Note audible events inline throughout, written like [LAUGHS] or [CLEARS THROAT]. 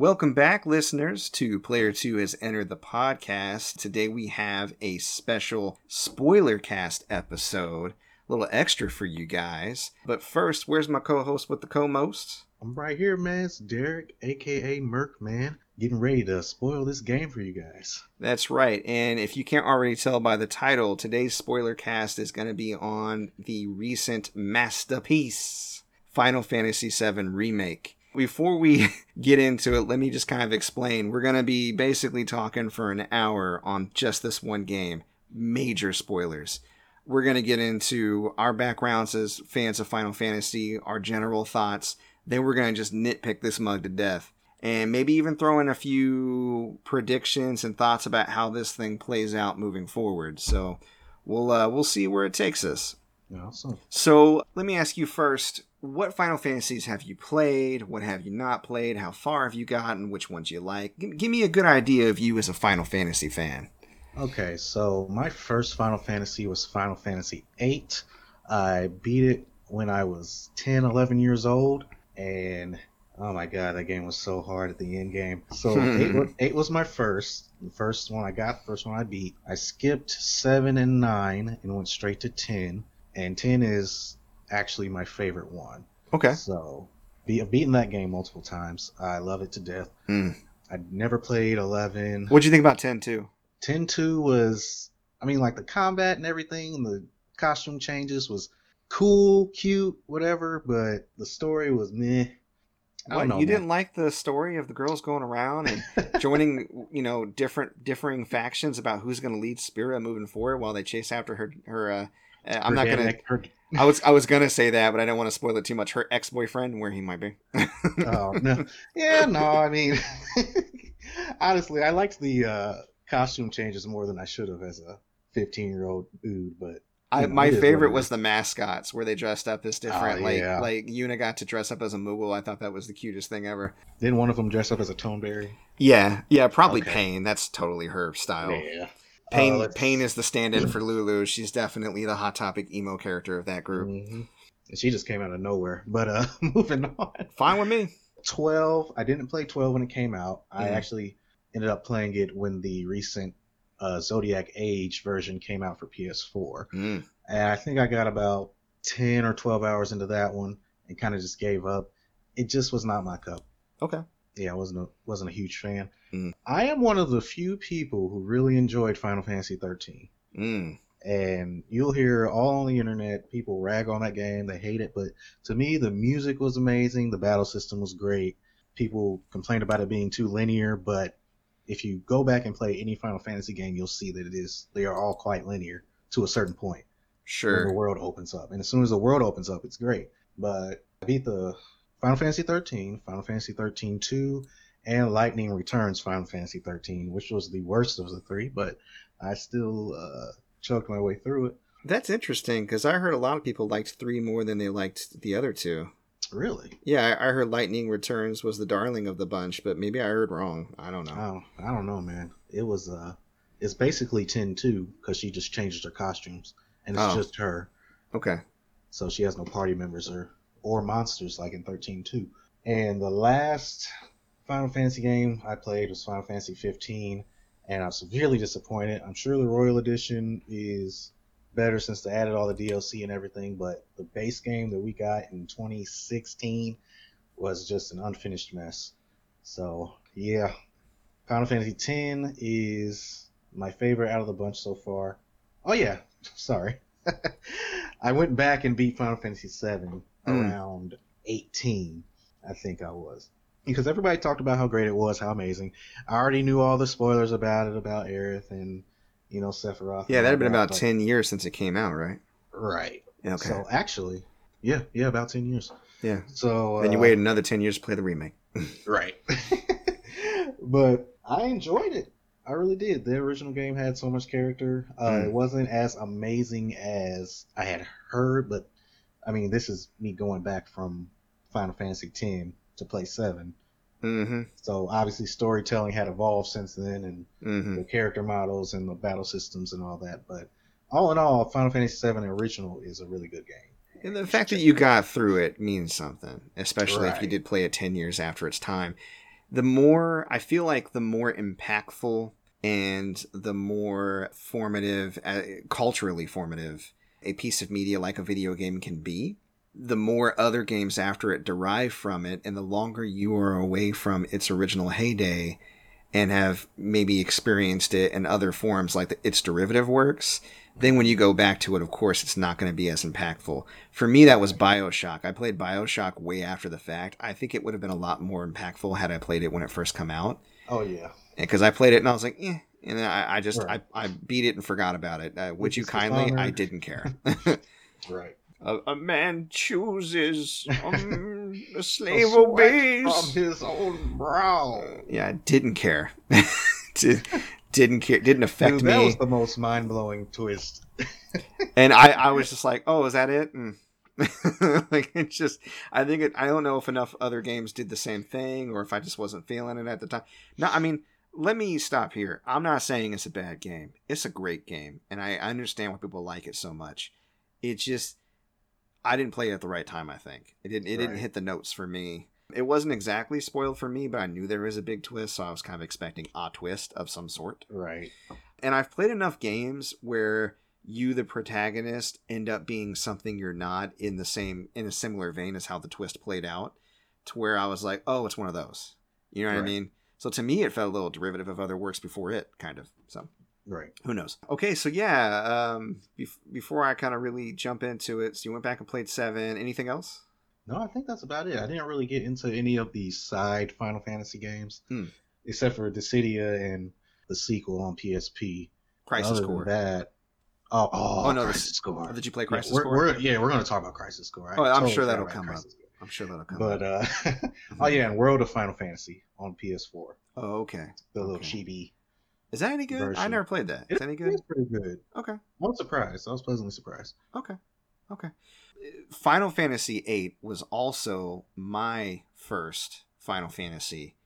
Welcome back, listeners, to Player 2 has entered the podcast. Today we have a special spoiler cast episode, a little extra for you guys. But first, where's my co host with the co most? I'm right here, man. It's Derek, aka Merc, man. Getting ready to spoil this game for you guys. That's right. And if you can't already tell by the title, today's spoiler cast is going to be on the recent masterpiece, Final Fantasy VII Remake. Before we [LAUGHS] get into it, let me just kind of explain. We're going to be basically talking for an hour on just this one game. Major spoilers. We're going to get into our backgrounds as fans of Final Fantasy, our general thoughts. Then we're going to just nitpick this mug to death. And maybe even throw in a few predictions and thoughts about how this thing plays out moving forward. So we'll uh, we'll see where it takes us. Awesome. So let me ask you first what Final Fantasies have you played? What have you not played? How far have you gotten? Which ones you like? G- give me a good idea of you as a Final Fantasy fan. Okay, so my first Final Fantasy was Final Fantasy VIII. I beat it when I was 10, 11 years old, and oh my god, that game was so hard at the end game. So [LAUGHS] eight, wa- eight was my first, the first one I got, the first one I beat. I skipped seven and nine and went straight to ten, and ten is actually my favorite one. Okay. So, be, I've beaten that game multiple times. I love it to death. Hmm. I never played 11. What'd you think about 10 2? 10 2 was, I mean, like the combat and everything, and the costume changes was cool, cute, whatever, but the story was meh. I What, don't know. you man. didn't like the story of the girls going around and [LAUGHS] joining, you know, different differing factions about who's going to lead Spira moving forward while they chase after her her uh, uh, I'm Her not going to her- I was I was going to say that, but I don't want to spoil it too much. Her ex-boyfriend where he might be. [LAUGHS] oh no, yeah, no. I mean, [LAUGHS] honestly, I liked the uh, costume changes more than I should have as a 15 year old dude. But I, know, my it is what favorite was the mascots where they dressed up as different. Oh, like yeah. like Yuna got to dress up as a Moogle. I thought that was the cutest thing ever. Then one of them dressed up as a Tonberry. Yeah, yeah, probably Okay. Paine. That's totally her style. Yeah. Paine Uh, Paine is the stand-in for Lulu. She's definitely the hot topic emo character of that group. Mhm. She just came out of nowhere. But uh, [LAUGHS] moving on. Fine with me. 12. I didn't play 12 when it came out. I Mhm. actually ended up playing it when the recent uh, Zodiac Age version came out for PS4. Mm. And I think I got about 10 or 12 hours into that one and kind of just gave up. It just was not my cup. Okay. Yeah, I wasn't a, wasn't a huge fan. Mm. I am one of the few people who really enjoyed Final Fantasy 13 Mm. and you'll hear all on the internet people rag on that game they hate it but to me the music was amazing the battle system was great people complained about it being too linear but if you go back and play any final fantasy game you'll see that it is they are all quite linear to a certain point when the world opens up and as soon as the world opens up it's great but i beat the final fantasy 13 final fantasy 13 2 and lightning returns final fantasy 13 which was the worst of the three but i still uh choked my way through it That's interesting because I heard a lot of people liked three more than they liked the other two. really Yeah, I, I heard Lightning Returns was the darling of the bunch, but maybe I heard wrong. I don't know. oh i don't know man it was uh it's basically 10 2 because she just changes her costumes and it's Oh. just her Okay. so she has no party members or or monsters like in 13 2 and the last final fantasy game i played was final fantasy 15 and i'm severely disappointed. I'm sure the royal edition is better since they added all the dlc and everything but the base game that we got in 2016 was just an unfinished mess. So yeah final fantasy 10 is my favorite out of the bunch so far. Oh yeah [LAUGHS] sorry. [LAUGHS] I went back and beat Final Fantasy VII Mm. around 18, I think I was. Because everybody talked about how great it was, how amazing. I already knew all the spoilers about it, about Aerith and, you know, Sephiroth. Yeah, that'd been about but- 10 years since it came out, right? Right. Okay. So actually, yeah, yeah, about 10 years. yeah. So Then you uh, waited another 10 years to play the remake. [LAUGHS] Right. [LAUGHS] but I enjoyed it. I really did. The original game had so much character. Uh, Mm. It wasn't as amazing as I had heard, but I mean, this is me going back from Final Fantasy X to play 7. Mm So obviously, storytelling had evolved since then, and hmm. Mm hmm. the character models and the battle systems and all that. But all in all, Final Fantasy VII Original is a really good game. And the fact that you got through it means something, especially if you did play it 10 years after its time. The more, I feel like the more impactful and the more formative, uh, culturally formative, a piece of media like a video game can be, the more other games after it derive from it, and the longer you are away from its original heyday and have maybe experienced it in other forms like the, its derivative works, then when you go back to it, of course, it's not going to be as impactful. For me, that was Bioshock. I played Bioshock way after the fact. I think it would have been a lot more impactful had I played it when it first come out. Oh yeah. Because I played it and I was like, eh. And then I, I just, Right. I, I beat it and forgot about it. Uh, would you kindly? I didn't care. [LAUGHS] Right. a, a man chooses um, [LAUGHS] a slave A obeys. From his own brow. Yeah, I didn't care. [LAUGHS] Did, didn't care. Didn't affect Dude, me. that was the most mind blowing twist. and I, I was just like, oh, is that it? Mm. like it's just, I think it. I don't know if enough other games did the same thing, or if I just wasn't feeling it at the time. No, I mean, let me stop here. I'm not saying it's a bad game. It's a great game, and I understand why people like it so much. It just, I didn't play it at the right time. I think it didn't. It didn't hit the notes for me. It wasn't exactly spoiled for me, but I knew there was a big twist, so I was kind of expecting a twist of some sort Right. and I've played enough games where you, the protagonist, end up being something you're not in the same in a similar vein as how the twist played out, to where I was like, oh, it's one of those. You know what I mean? So to me, it felt a little derivative of other works before it, kind of. So Right. who knows? Okay, so yeah, um, bef- before I kind of really jump into it, so you went back and played seven. Anything else? No, I think that's about it. I didn't really get into any of the side Final Fantasy games, Hmm. except for Dissidia and the sequel on PSP. Crisis Other Core. that, oh, oh, Oh, no, the- Crisis Core. Oh, did you play Yeah, Crisis we're, Core? we're- yeah, we're going to talk about Crisis Core. I Oh, I'm totally sure that'll come up. Crisis Core. I'm sure that'll come. But uh, [LAUGHS] oh yeah, and World of Final Fantasy on PS4, oh, okay. the little Okay. chibi. Is that any good? I never played that. Is that any good? It's pretty good. Okay. I was surprised. I was pleasantly surprised. Okay. Okay. Final Fantasy VIII was also my first Final Fantasy,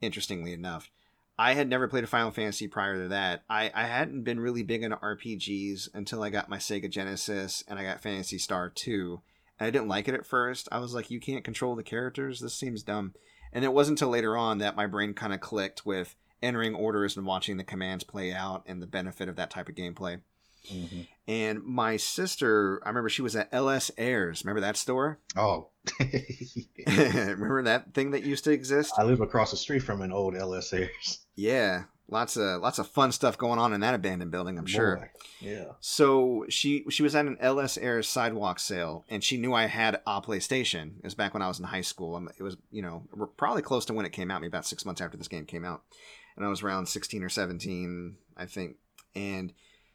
interestingly enough. I had never played a Final Fantasy prior to that. I, I hadn't been really big into RPGs until I got my Sega Genesis and I got Phantasy Star 2. I didn't like it at first. I was like, you can't control the characters? This seems dumb. And it wasn't until later on that my brain kind of clicked with entering orders and watching the commands play out and the benefit of that type of gameplay. Mm-hmm. And my sister, I remember she was at LS Airs. Remember that store? [LAUGHS] Oh, [LAUGHS] remember that thing that used to exist? I live across the street from an old LS Airs. Yeah, lots of lots of fun stuff going on in that abandoned building. I'm sure. Yeah. So she she was at an LS air sidewalk sale, and she knew I had a PlayStation. It was back when I was in high school. Um, It was you know probably close to when it came out, maybe about six months after this game came out, and I was around sixteen or seventeen, I think. And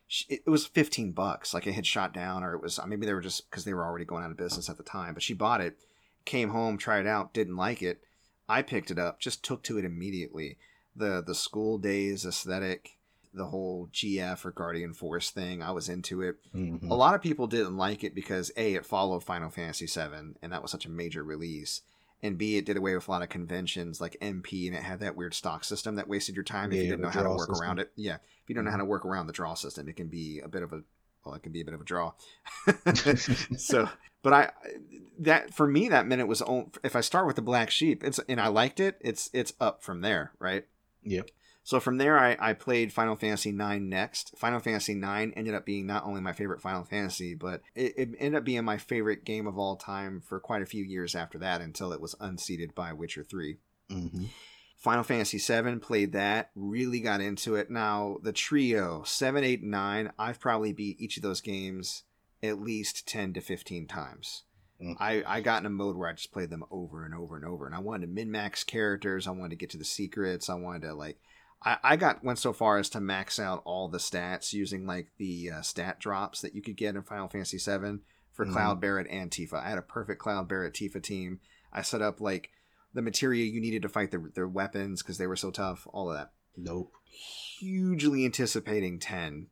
she, it was fifteen bucks, like it had shot down, or it was maybe they were just because they were already going out of business at the time. But she bought it, came home, tried it out, didn't like it. I picked it up, just took to it immediately. The the school days aesthetic, the whole GF or Guardian Force thing. I was into it. Mhm. A lot of people didn't like it because a it followed Final Fantasy VII, and that was such a major release, and b it did away with a lot of conventions like MP, and it had that weird stock system that wasted your time if you didn't know how to work system. around it. Yeah, if you don't know how to work around the draw system, it can be a bit of a well, it can be a bit of a draw. [LAUGHS] so, [LAUGHS] but I that for me that minute was if I start with the Black Sheep, it's and I liked it. It's it's up from there, right? Yep. So from there, I, I played Final Fantasy IX next. Final Fantasy IX ended up being not only my favorite Final Fantasy, but it, it ended up being my favorite game of all time for quite a few years after that until it was unseated by Witcher 3. Mhm. Final Fantasy VII, played that, really got into it. Now, the trio, 7, 8, 9, I've probably beat each of those games at least 10 to 15 times. Mm. I, I got in a mode where I just played them over and over and over. And I wanted to min max characters. I wanted to get to the secrets. I wanted to, like, I, I got went so far as to max out all the stats using, like, the uh, stat drops that you could get in Final Fantasy VII for Mhm. Cloud Barret and Tifa. I had a perfect Cloud Barret Tifa team. I set up, like, the materia you needed to fight their, their weapons because they were so tough, all of that. Nope. Hugely anticipating 10.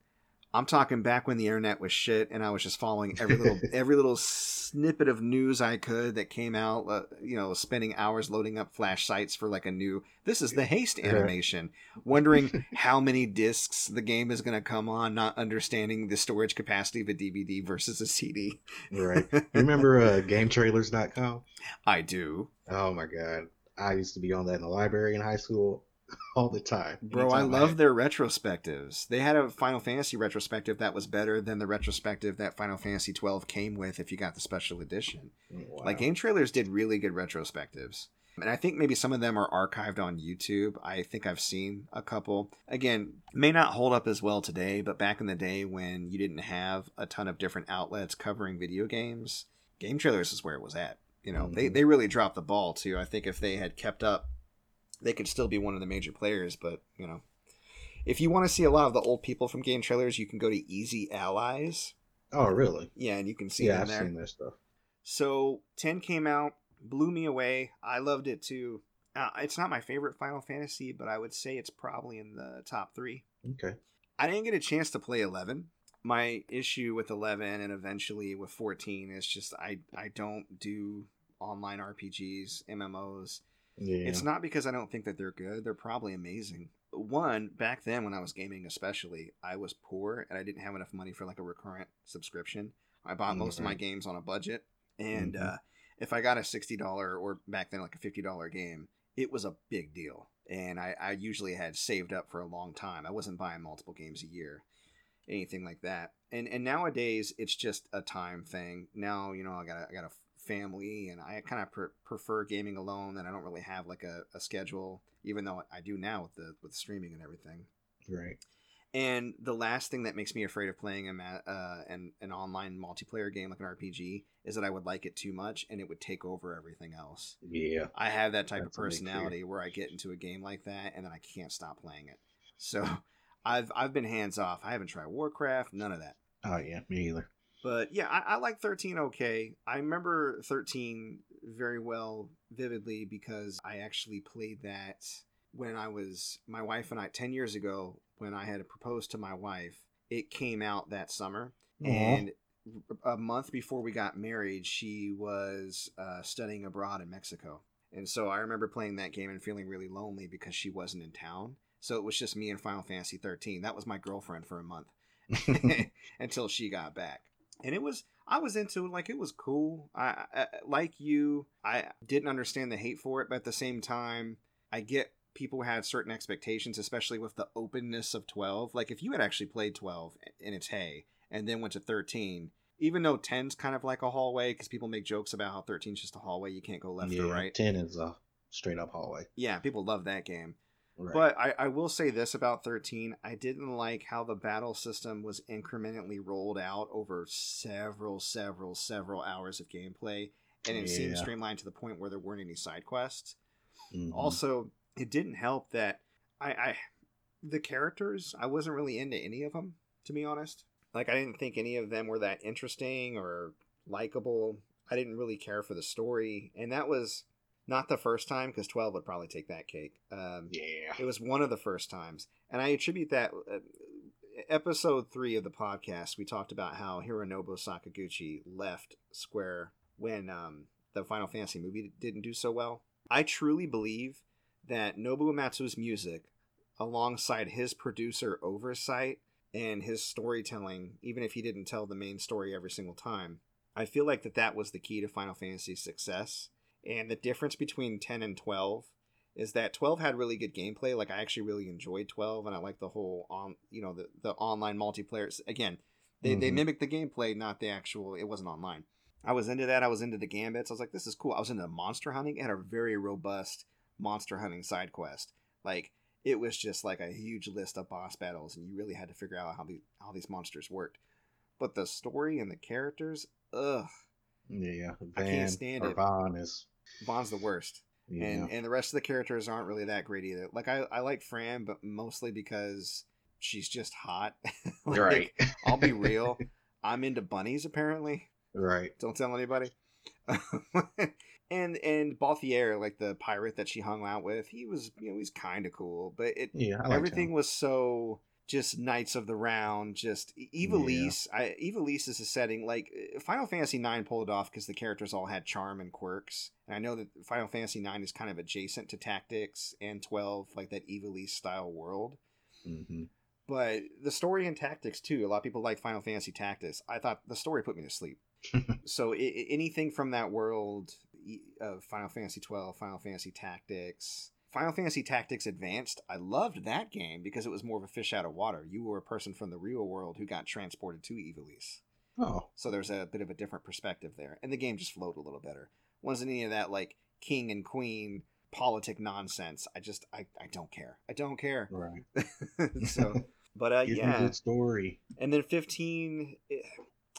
I'm talking back when the internet was shit, and I was just following every little [LAUGHS] every little snippet of news I could that came out. Uh, you know, spending hours loading up flash sites for like a new. This is the haste animation. Wondering how many discs the game is going to come on, not understanding the storage capacity of a DVD versus a CD. Right. You remember uh, GameTrailers.com? I do, Oh my god, I used to be on that in the library in high school [LAUGHS] all the time. bro. I love had- their retrospectives. They had a Final Fantasy retrospective that was better than the retrospective that Final Fantasy 12 came with if you got the special edition. Wow. Like game trailers did really good retrospectives. And I think maybe some of them are archived on YouTube. I think I've seen a couple. Again, may not hold up as well today, but back in the day when you didn't have a ton of different outlets covering video games, game trailers is where it was at. You know, they, Mhm. they really dropped the ball too. I think if they had kept up, they could still be one of the major players, but you know. If you want to see a lot of the old people from game trailers, you can go to Easy Allies. Oh, really? Yeah, and you can see yeah, them I've there. seen their stuff. So 10 came out, blew me away. I loved it too. Uh, it's not my favorite Final Fantasy, but I would say it's probably in the top three. Okay. I didn't get a chance to play 11. My issue with 11 and eventually with 14 is just I, I don't do online RPGs, MMOs. Yeah. It's not because I don't think that they're good. They're probably amazing. One, back then when I was gaming especially, I was poor and I didn't have enough money for like a recurrent subscription. I bought most of my games on a budget. And Mhm. uh, if I got a $60 or back then like a $50 game, it was a big deal. And I, I usually had saved up for a long time. I wasn't buying multiple games a year, anything like that. And and nowadays it's just a time thing. Now, you know, I got I got a family and I kind of pre- prefer gaming alone and I don't really have like a, a schedule even though I do now with the with streaming and everything. right. And the last thing that makes me afraid of playing a ma- uh, an an online multiplayer game like an RPG is that I would like it too much and it would take over everything else. Yeah. I have that type That's of a big fear. personality where I get into a game like that and then I can't stop playing it. So [LAUGHS] I've I've been hands off. I haven't tried Warcraft, none of that. Oh yeah, me either. But yeah, I, I like 13 okay. I remember 13 very well, vividly, because I actually played that when I was, my wife and I, 10 years ago, when I had proposed to my wife. It came out that summer. Aw. And a month before we got married, she was uh, studying abroad in Mexico. And so I remember playing that game and feeling really lonely because she wasn't in town. So it was just me and Final Fantasy 13. That was my girlfriend for a month [LAUGHS] [LAUGHS] until she got back. And it was I was into it like it was cool. I, I like you, I didn't understand the hate for it, but at the same time, I get people had certain expectations, especially with the openness of 12. Like if you had actually played 12 in its hay and then went to 13, even though 10's kind of like a hallway because people make jokes about how 13's just a hallway, you can't go left yeah, or right. Ten is a straight up hallway. Yeah, people love that game. Right. But I, I will say this about 13. I didn't like how the battle system was incrementally rolled out over several, several, several hours of gameplay. And it seemed streamlined to the point where there weren't any side quests. Mhm. Also, it didn't help that I, I the characters, I wasn't really into any of them, to be honest. Like, I didn't think any of them were that interesting or likable. I didn't really care for the story. And that was not the first time, because 12 would probably take that cake. Um, yeah. it was one of the first times, and I attribute that. Uh, episode three of the podcast, we talked about how Hironobu Sakaguchi left Square when um, the Final Fantasy movie didn't do so well. I truly believe that Nobuo Uematsu's music, alongside his producer oversight and his storytelling, even if he didn't tell the main story every single time, I feel like that that was the key to Final Fantasy's success. And the difference between 10 and 12 is that 12 had really good gameplay. Like I actually really enjoyed 12 and I like the whole on, you know, the, the online multiplayer. Again, they, they Mhm. mimicked the gameplay, not the actual, it wasn't online. I was into that. I was into the gambits. I was like, this is cool. I was into monster hunting. It had a very robust monster hunting side quest. Like it was just like a huge list of boss battles and you really had to figure out how the how these monsters worked. But the story and the characters, ugh, Yeah. I can't stand or it. Vaan is. Vaan's the worst Yeah. and and the rest of the characters aren't really that great either. Like I I like Fran, but mostly because she's just hot. [LAUGHS] Like, right. I'll be [LAUGHS] real. I'm into bunnies apparently. right. Don't tell anybody. [LAUGHS] and and Balthier, like the pirate that she hung out with, he was you know he's kind of cool, but it Yeah. Everything him. was so just Knights of the Round, just Ivalice. I Ivalice is a setting like uh, Final Fantasy IX pulled it off because the characters all had charm and quirks, and I know that Final Fantasy IX is kind of adjacent to Tactics and twelve, like that Ivalice style world. hmm But the story and Tactics too. A lot of people like Final Fantasy Tactics. I thought the story put me to sleep. [LAUGHS] so anything from that world of Final Fantasy 12, Final Fantasy Tactics, Final Fantasy Tactics Advanced, I loved that game because it was more of a fish out of water. You were a person from the real world who got transported to Ivalice. Oh, So there's a bit of a different perspective there. And the game just flowed a little better. Wasn't any of that like king and queen politic nonsense. I just I, I don't care. I don't care. right. [LAUGHS] so [LAUGHS] but uh yeah. good story. And then 15, eh,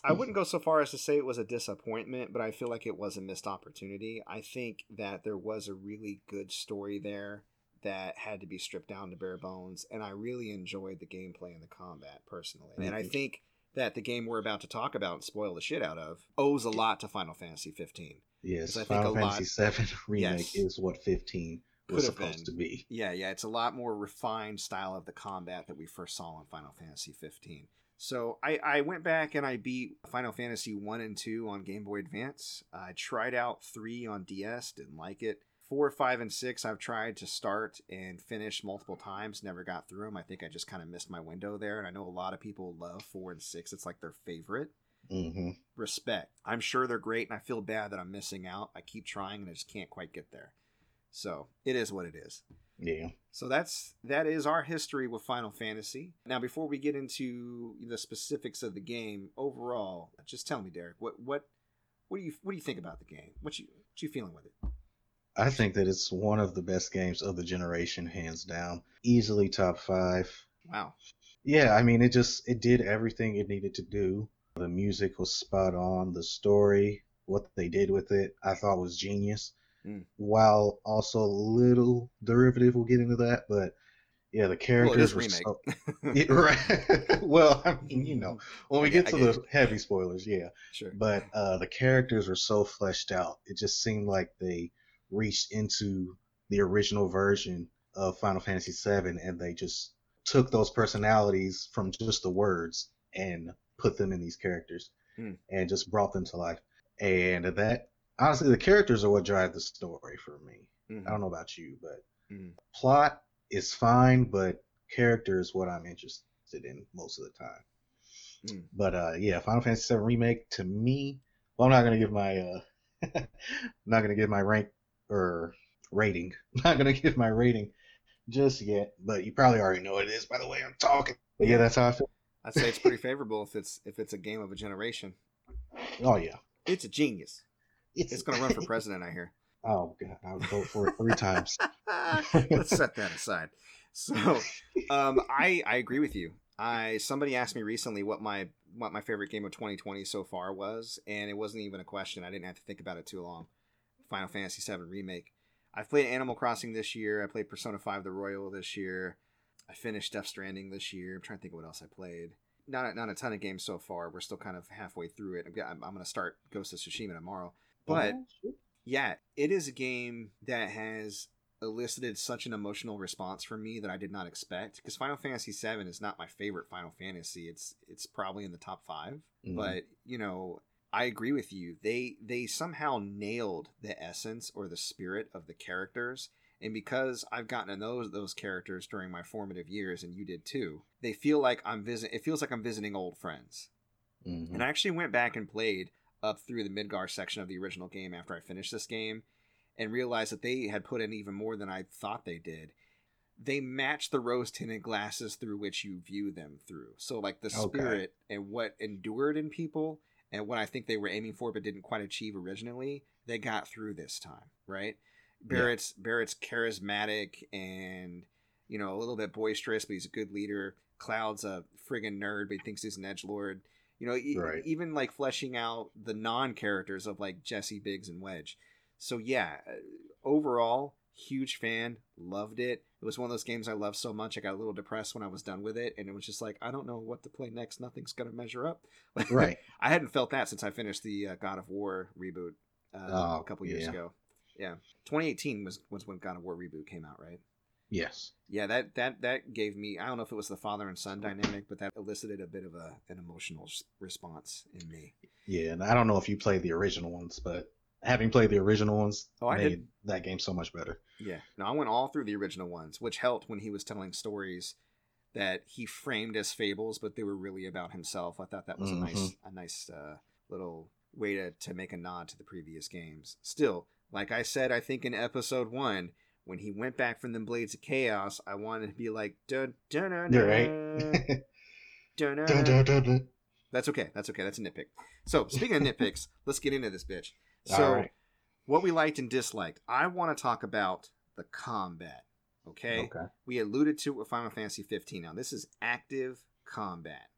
I wouldn't go so far as to say it was a disappointment, but I feel like it was a missed opportunity. I think that there was a really good story there that had to be stripped down to bare bones, and I really enjoyed the gameplay and the combat personally. And I Mhm. think that the game we're about to talk about and spoil the shit out of owes a lot to Final Fantasy 15. Yes, I think Final a lot- Fantasy Seven [LAUGHS] remake Yes. is what 15 was supposed been. to be. Yeah, yeah, it's a lot more refined style of the combat that we first saw in Final Fantasy 15. So I, I went back and I beat Final Fantasy 1 and 2 on Game Boy Advance. I tried out 3 on DS, didn't like it. 4, 5, and 6 I've tried to start and finish multiple times, never got through them. I think I just kind of missed my window there. And I know a lot of people love 4 and 6, it's like their favorite. hmm Respect. I'm sure they're great and I feel bad that I'm missing out. I keep trying and I just can't quite get there. So it is what it is. Yeah. So that's that is our history with Final Fantasy. Now, before we get into the specifics of the game overall, just tell me, Derek, what what what do you what do you think about the game? What you what you feeling with it? I think that it's one of the best games of the generation, hands down. Easily top five. Wow. Yeah, I mean, it just it did everything it needed to do. The music was spot on. The story, what they did with it, I thought was genius. Mm. While also a little derivative, we'll get into that. But yeah, the Well, characters is were so [LAUGHS] Yeah, right. [LAUGHS] well, I mean, you know, when we I get to get the heavy spoilers, yeah. sure. But uh, the characters were so fleshed out. It just seemed like they reached into the original version of Final Fantasy VII and they just took those personalities from just the words and put them in these characters Hmm. and just brought them to life. And that, honestly, the characters are what drive the story for me. Mhm. I don't know about you, but Mhm. plot is fine, but character is what I'm interested in most of the time. Mm. But uh, yeah, Final Fantasy VII remake to me. Well, I'm not gonna give my uh, I'm [LAUGHS] not gonna give my rank or rating. [LAUGHS] I'm not gonna give my rating just yet. But you probably already know what it is by the way I'm talking. But yeah, that's how I feel. I'd say it's pretty favorable if it's if it's a game of a generation. Oh yeah, It's a genius. It's going to run for president, I hear. [LAUGHS] oh god, I would vote for it three times. [LAUGHS] Let's set that aside. So, um, I I agree with you. I somebody asked me recently what my what my favorite game of 2020 so far was, and it wasn't even a question. I didn't have to think about it too long. Final Fantasy VII remake. I've played Animal Crossing this year. I played Persona 5 the Royal this year. I finished Death Stranding this year. I'm trying to think of what else I played. Not a, not a ton of games so far. We're still kind of halfway through it. I'm, I'm going to start Ghost of Tsushima tomorrow. But Oh, yeah, it is a game that has elicited such an emotional response from me that I did not expect. Because Final Fantasy VII is not my favorite Final Fantasy. It's it's probably in the top 5 Mhm. But you know, I agree with you. They they somehow nailed the essence or the spirit of the characters. And because I've gotten to know those characters during my formative years, and you did too, they feel like I'm visit. It feels like I'm visiting old friends. Mhm. And I actually went back and played up through the Midgar section of the original game after I finished this game and realized that they had put in even more than I thought they did. They match the rose tinted glasses through which you view them through. So, like the Okay. spirit and what endured in people and what I think they were aiming for but didn't quite achieve originally, they got through this time, right? Barret's Barret's charismatic and you know a little bit boisterous, but he's a good leader. Cloud's a friggin' nerd, but he thinks he's an edge lord. You know, e- Right. even like fleshing out the non characters of like Jessie, Biggs, and Wedge. So yeah, uh, overall, huge fan, loved it. It was one of those games I loved so much. I got a little depressed when I was done with it, and it was just like I don't know what to play next. Nothing's gonna measure up. [LAUGHS] right. I hadn't felt that since I finished the uh, God of War reboot uh, Oh, a couple years yeah. ago. Yeah, 2018 was was when God of War reboot came out, right? Yes. Yeah, that that that gave me. I don't know if it was the father and son dynamic, but that elicited a bit of a an emotional response in me. Yeah, and I don't know if you played the original ones, but having played the original ones Oh, I made did. that game so much better. Yeah, no, I went all through the original ones, which helped when he was telling stories that he framed as fables, but they were really about himself. I thought that was a nice a nice uh, little way to to make a nod to the previous games. Still, like I said, I think in episode one. When he went back from the Blades of Chaos, I wanted to be like, dun, dun, dun, You're right. [LAUGHS] dun, dun, Dun, dun. That's okay. That's okay. That's a nitpick. So, [LAUGHS] speaking of nitpicks, let's get into this bitch. So, right. what we liked and disliked. I want to talk about the combat. Okay? Okay. We alluded to it with Final Fantasy 15. Now, this is active combat,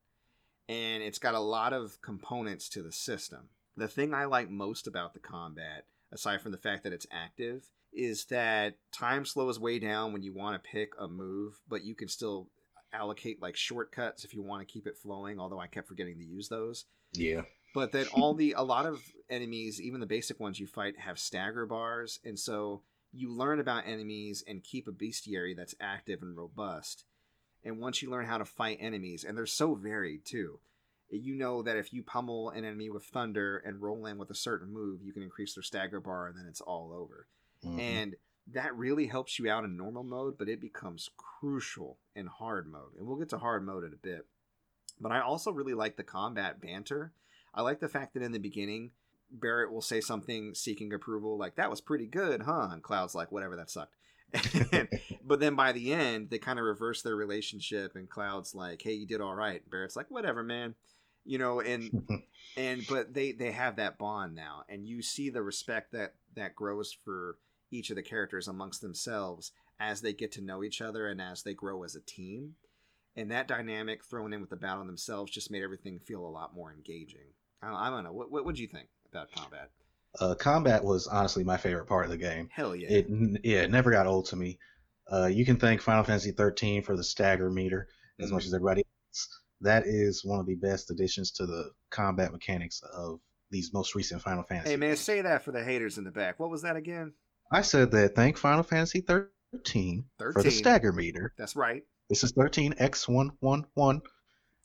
and it's got a lot of components to the system. The thing I like most about the combat, aside from the fact that it's active, is that time slows way down when you want to pick a move, but you can still allocate like shortcuts if you want to keep it flowing. Although I kept forgetting to use those Yeah. but that [LAUGHS] all the a lot of enemies even the basic ones you fight have stagger bars and so you learn about enemies and keep a bestiary that's active and robust and once you learn how to fight enemies and they're so varied too you know that if you pummel an enemy with thunder and roll in with a certain move you can increase their stagger bar and then it's all over Mhm. and that really helps you out in normal mode but it becomes crucial in hard mode and we'll get to hard mode in a bit. But i also really like the combat banter. I like the fact that in the beginning barret will say something seeking approval like that was pretty good huh? And cloud's like whatever that sucked. [LAUGHS] But then by the end they kind of reverse their relationship and cloud's like hey you did all right. Barret's like whatever man. You know and [LAUGHS] and but they they have that bond now and you see the respect that that grows for each of the characters amongst themselves as they get to know each other and as they grow as a team and that dynamic thrown in with the battle themselves just made everything feel a lot more engaging i, I don't know what what would you think about combat uh, combat was honestly my favorite part of the game. hell yeah It yeah, it never got old to me. Uh, you can thank Final Fantasy 13 for the stagger meter as Mm-hmm. much as everybody. else. That is one of the best additions to the combat mechanics of these most recent Final Fantasy. hey man say that for the haters in the back what was that again I said that thank Final Fantasy 13, for 13. the stagger meter. that's right This is 13x111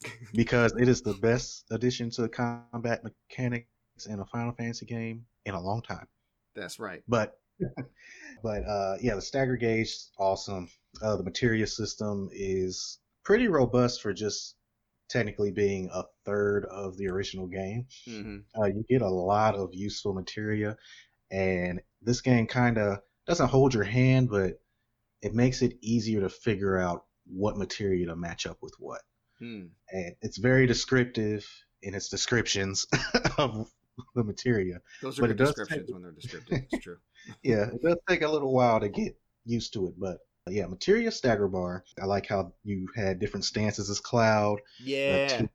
[LAUGHS] because it is the best addition to the combat mechanics in a Final Fantasy game in a long time. that's right But [LAUGHS] but uh, yeah, the stagger gauge awesome. Uh, the materia system is pretty robust for just technically being a third of the original game. hmm Uh, you get a lot of useful materia, and this game kind of doesn't hold your hand, but it makes it easier to figure out what materia to match up with what. Hmm. And it's very descriptive in its descriptions [LAUGHS] of the materia. those are But good descriptions take- when they're descriptive it's true [LAUGHS] [LAUGHS] yeah, it does take a little while to get used to it, but uh, yeah, materia stagger bar. I like how you had different stances as Cloud. yeah Ti-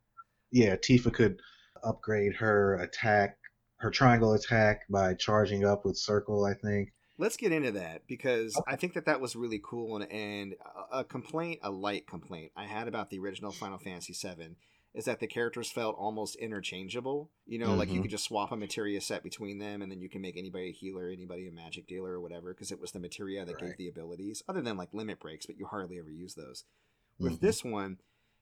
yeah, Tifa could upgrade her attack, her triangle attack by charging up with circle. I think. Let's get into that because I think that that was really cool and, and a complaint, a light complaint I had about the original Final Fantasy VII is that the characters felt almost interchangeable. You know, like you Mhm. could just swap a materia set between them and then you can make anybody a healer, anybody a magic dealer or whatever because it was the materia that gave the abilities, other than like limit breaks, but you hardly ever use those. With Mhm. this one,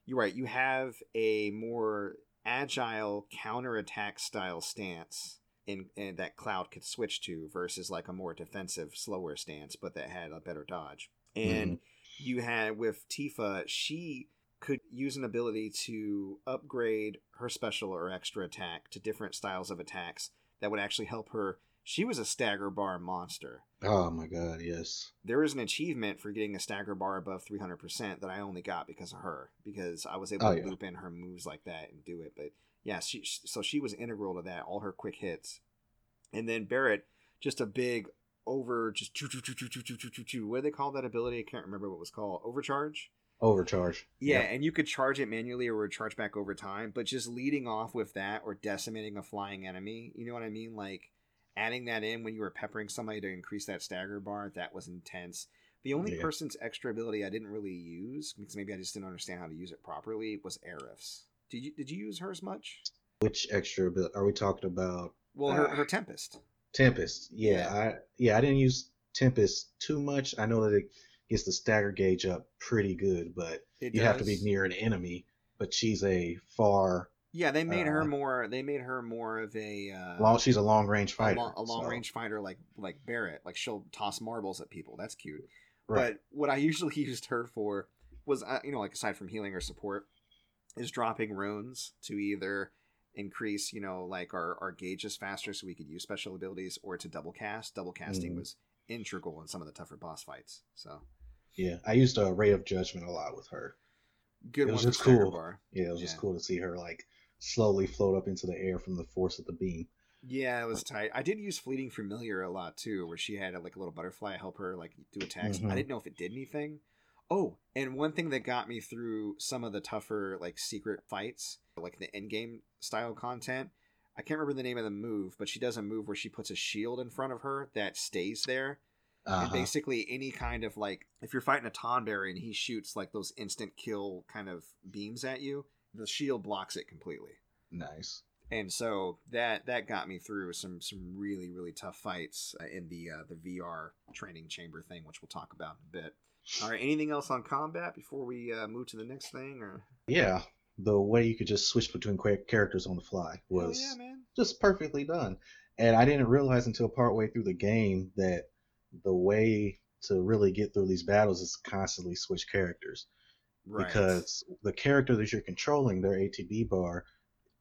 you're right, you have a more agile counterattack style stance in, in that cloud could switch to versus like a more defensive slower stance but that had a better dodge. Mm-hmm. And you had with tifa she could use an ability to upgrade her special or extra attack to different styles of attacks that would actually help her she was a stagger bar monster Oh my god, yes. there is an achievement for getting a stagger bar above 300% that I only got because of her because I was able Oh, to yeah. loop in her moves like that and do it but yeah she so she was integral to that all her quick hits and then Barret just a big over just choo choo choo choo choo choo choo choo choo what do they call that ability I can't remember what it was called overcharge Overcharge. yeah, Yep. and you could charge it manually or charge back over time, but just leading off with that or decimating a flying enemy, you know what I mean? Like adding that in when you were peppering somebody to increase that stagger bar, that was intense. The only Yeah. person's extra ability I didn't really use, because maybe I just didn't understand how to use it properly, was Aerith's. Did you did you use hers much? Which extra bit are we talking about? Well, her, Ah. her Tempest. Tempest. Yeah. I yeah I didn't use Tempest too much. I know that it gets the stagger gauge up pretty good, but It you have to be near an enemy. But she's a far Yeah, they made her uh, more. They made her more of a uh, long. She's a long range a, fighter. long, a long so- range fighter like like Barret. Like she'll toss marbles at people. That's cute. Right. But what I [LAUGHS] usually used her for was, uh, you know, like aside from healing or support, is dropping runes to either increase, you know, like our, our gauges faster so we could use special abilities or to double cast. Double casting Mhm. was integral in some of the tougher boss fights. So Yeah, I used a ray of judgment a lot with her. good It was just cool. bar. Yeah, it was just cool to see her like slowly float up into the air from the force of the beam. Yeah, it was tight. I did use fleeting familiar a lot too, where she had like a little butterfly help her like do attacks. Mhm. I didn't know if it did anything. Oh, and one thing that got me through some of the tougher like secret fights, like the end game style content. I can't remember the name of the move, but she does a move where she puts a shield in front of her that stays there. And Uh-huh. basically, any kind of like, if you're fighting a Tonberry and he shoots like those instant kill kind of beams at you, the shield blocks it completely Nice. and so that that got me through some some really really tough fights uh, in the uh, the VR training chamber thing, which we'll talk about in a bit. All right, anything else on combat before we uh, move to the next thing? Or Yeah, the way you could just switch between characters on the fly was yeah, man. just perfectly done. And I didn't realize until partway through the game that the way to really get through these battles is constantly switch characters. Right. Because the character that you're controlling, their ATB bar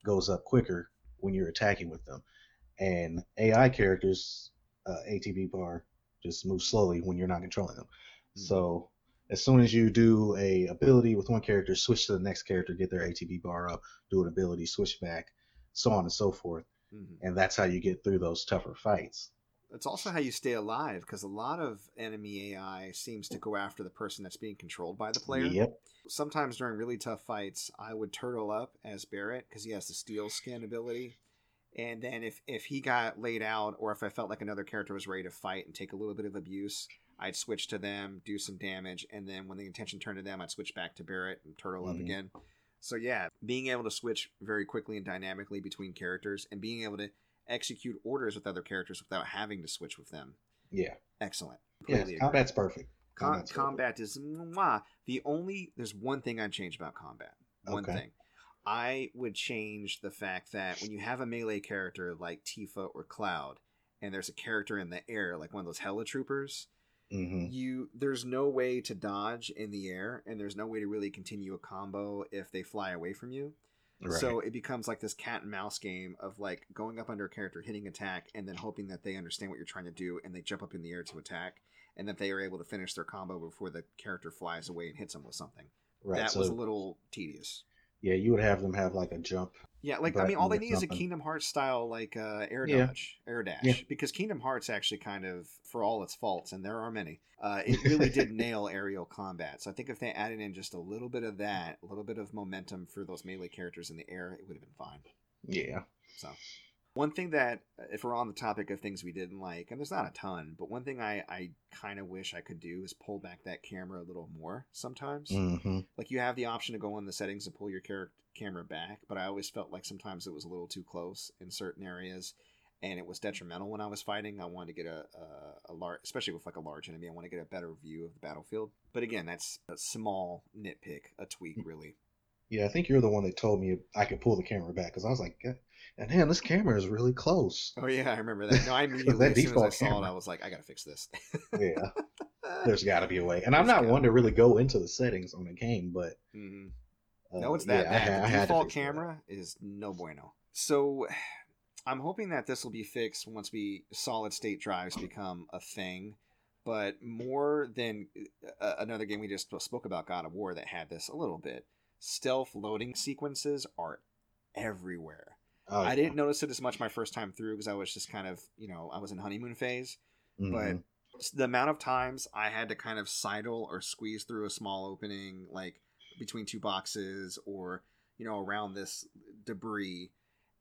goes up quicker when you're attacking with them. And AI characters, uh, ATB bar just moves slowly when you're not controlling them. Mhm. So as soon as you do a ability with one character, switch to the next character, get their ATB bar up, do an ability, switch back, so on and so forth Mhm. and that's how you get through those tougher fights. It's also how you stay alive because a lot of enemy AI seems to go after the person that's being controlled by the player. Yep. sometimes during really tough fights, I would turtle up as Barret because he has the steel skin ability. And then if if he got laid out, or if I felt like another character was ready to fight and take a little bit of abuse, I'd switch to them, do some damage, and then when the attention turned to them, I'd switch back to Barret and turtle up Mhm. again. So yeah, being able to switch very quickly and dynamically between characters, and being able to execute orders with other characters without having to switch with them, Yeah. excellent. Yeah. Agree. Combat's perfect. Com- Combat's perfect. combat is mwah. the only. There's one thing I'd change about combat. One Okay. thing. I would change the fact that when you have a melee character like Tifa or Cloud, and there's a character in the air like one of those Hella Troopers, hmm you there's no way to dodge in the air, and there's no way to really continue a combo if they fly away from you. Right. So it becomes like this cat and mouse game of like going up under a character, hitting attack, and then hoping that they understand what you're trying to do and they jump up in the air to attack, and that they are able to finish their combo before the character flies away and hits them with something. right. that so was a little tedious. Yeah, you would have them have like a jump. Yeah, like I mean, all they need is a. Kingdom Hearts style like uh, air Yeah. air dash, Yeah. because Kingdom Hearts actually kind of, for all its faults, and there are many, uh, it really did [LAUGHS] nail aerial combat. So I think if they added in just a little bit of that, a little bit of momentum for those melee characters in the air, it would have been fine. Yeah. So, one thing that, uh, if we're on the topic of things we didn't like, and there's not a ton, but one thing I, I kind of wish I could do is pull back that camera a little more sometimes. hmm Like, you have the option to go in the settings and pull your char- camera back, but I always felt like sometimes it was a little too close in certain areas. And it was detrimental when I was fighting. I wanted to get a, a, a large, especially with like a large enemy, I want to get a better view of the battlefield. But again, that's a small nitpick, a tweak, really. Yeah, I think you're the one that told me I could pull the camera back because I was like, "God- damn, this camera is really close. Oh yeah, I remember that. No, I [LAUGHS] immediately That as soon as I default saw it. I was like, I gotta fix this. yeah, [LAUGHS] there's got to be a way. And I'm not one to really go into the settings on a game, but Mhm. uh, No, it's that yeah, I bad. I the to default camera is no bueno. So, I'm hoping that this will be fixed once we solid state drives become a thing. But more than uh, another game we just spoke about, God of War, that had this a little bit. Stealth loading sequences are everywhere. Oh, I didn't notice it as much my first time through because I was just kind of, you know, I was in honeymoon phase. Mhm. But the amount of times I had to kind of sidle or squeeze through a small opening, like between two boxes or, you know, around this debris,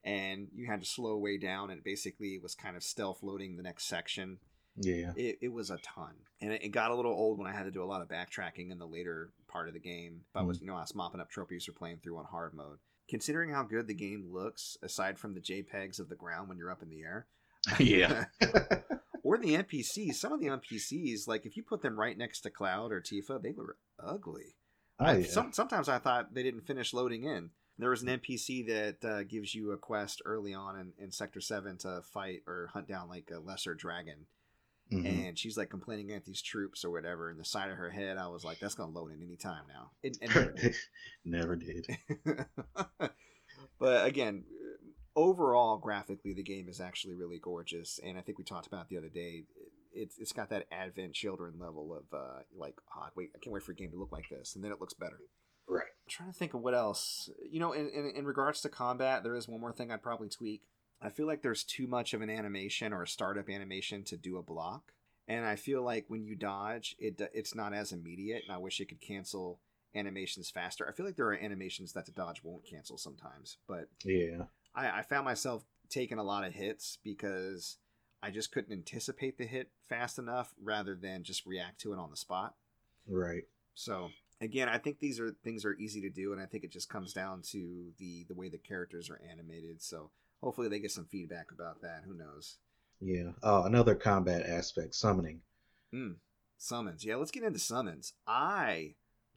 and you had to slow way down, and basically it was kind of stealth loading the next section. Yeah, It, it was a ton. And it, it got a little old when I had to do a lot of backtracking in the later part of the game. If I was, you know, I was mopping up trophies or playing through on hard mode. Considering how good the game looks, aside from the JPEGs of the ground when you're up in the air, [LAUGHS] yeah, [LAUGHS] or the NPCs. Some of the NPCs, like if you put them right next to Cloud or Tifa, they were ugly. Oh, I- yeah. some, sometimes I thought they didn't finish loading in. There was an NPC that uh, gives you a quest early on in, in Sector 7 to fight or hunt down like a lesser dragon. Mhm. And she's like complaining at these troops or whatever. And the side of her head, I was like, that's going to load in any time now. It, it never did. [LAUGHS] Never did. [LAUGHS] but again, overall, graphically, the game is actually really gorgeous. And I think we talked about it the other day. It's, it's got that Advent Children level of uh, like, oh, wait, I can't wait for a game to look like this. And then it looks better. Right. I'm trying to think of what else. You know, in, in, in regards to combat, there is one more thing I'd probably tweak. I feel like there's too much of an animation or a startup animation to do a block. And I feel like when you dodge, it it's not as immediate. And I wish it could cancel animations faster. I feel like there are animations that the dodge won't cancel sometimes. But Yeah. I, I found myself taking a lot of hits because I just couldn't anticipate the hit fast enough rather than just react to it on the spot. Right. So again, I think these are things are easy to do, and I think it just comes down to the the way the characters are animated. So hopefully they get some feedback about that. Who knows? Yeah. Uh, another combat aspect, summoning. Summons, yeah. Let's get into summons. I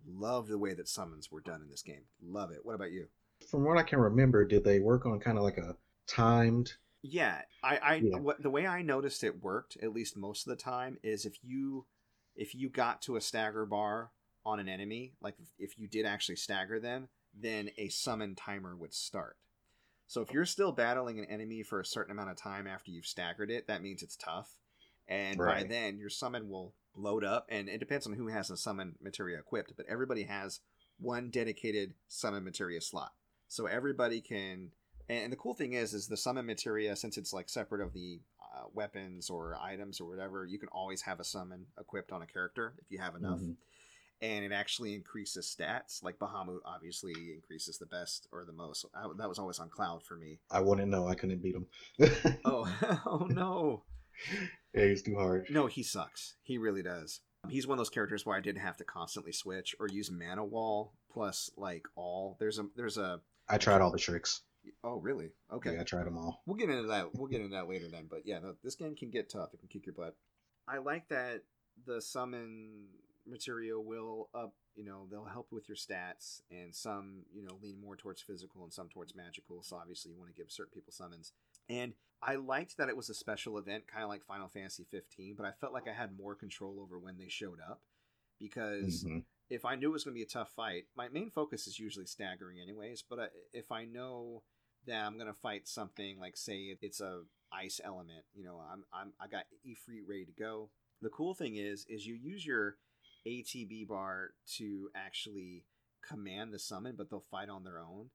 love the way that summons were done in this game. Love it. What about you? From what I can remember, did they work on kind of like a timed? Yeah, I, I Yeah. What, the way I noticed it worked, at least most of the time, is if you if you got to a stagger bar on an enemy, like if you did actually stagger them, then a summon timer would start. So if you're still battling an enemy for a certain amount of time after you've staggered it, that means it's tough. And by then your summon will load up and it depends on who has a summon materia equipped, but everybody has one dedicated summon materia slot. So everybody can and the cool thing is, is the summon materia, since it's like separate of the uh, weapons or items or whatever, you can always have a summon equipped on a character if you have enough, Mhm. And it actually increases stats. Like Bahamut obviously increases the best or the most. I, that was always on Cloud for me. I wouldn't know. I couldn't beat him. [LAUGHS] Oh, [LAUGHS] oh no, yeah, he's too hard. no, he sucks. He really does. He's one of those characters where I didn't have to constantly switch or use mana wall plus like all. There's a there's a. I tried all the tricks. Oh really? Okay. Yeah, I tried them all. We'll get into that. We'll get into that later then. But yeah, no, this game can get tough. It can kick your butt. I like that the summon material will up. You know, they'll help with your stats, and some you know lean more towards physical and some towards magical. So obviously, you want to give certain people summons. And I liked that it was a special event, kind of like Final Fantasy 15. But I felt like I had more control over when they showed up because Mhm. if I knew it was going to be a tough fight, my main focus is usually staggering, anyways. But if I know that I'm going to fight something like, say, it's a ice element, you know, I'm I'm I got Ifrit ready to go. The cool thing is, is you use your ATB bar to actually command the summon, but they'll fight on their own.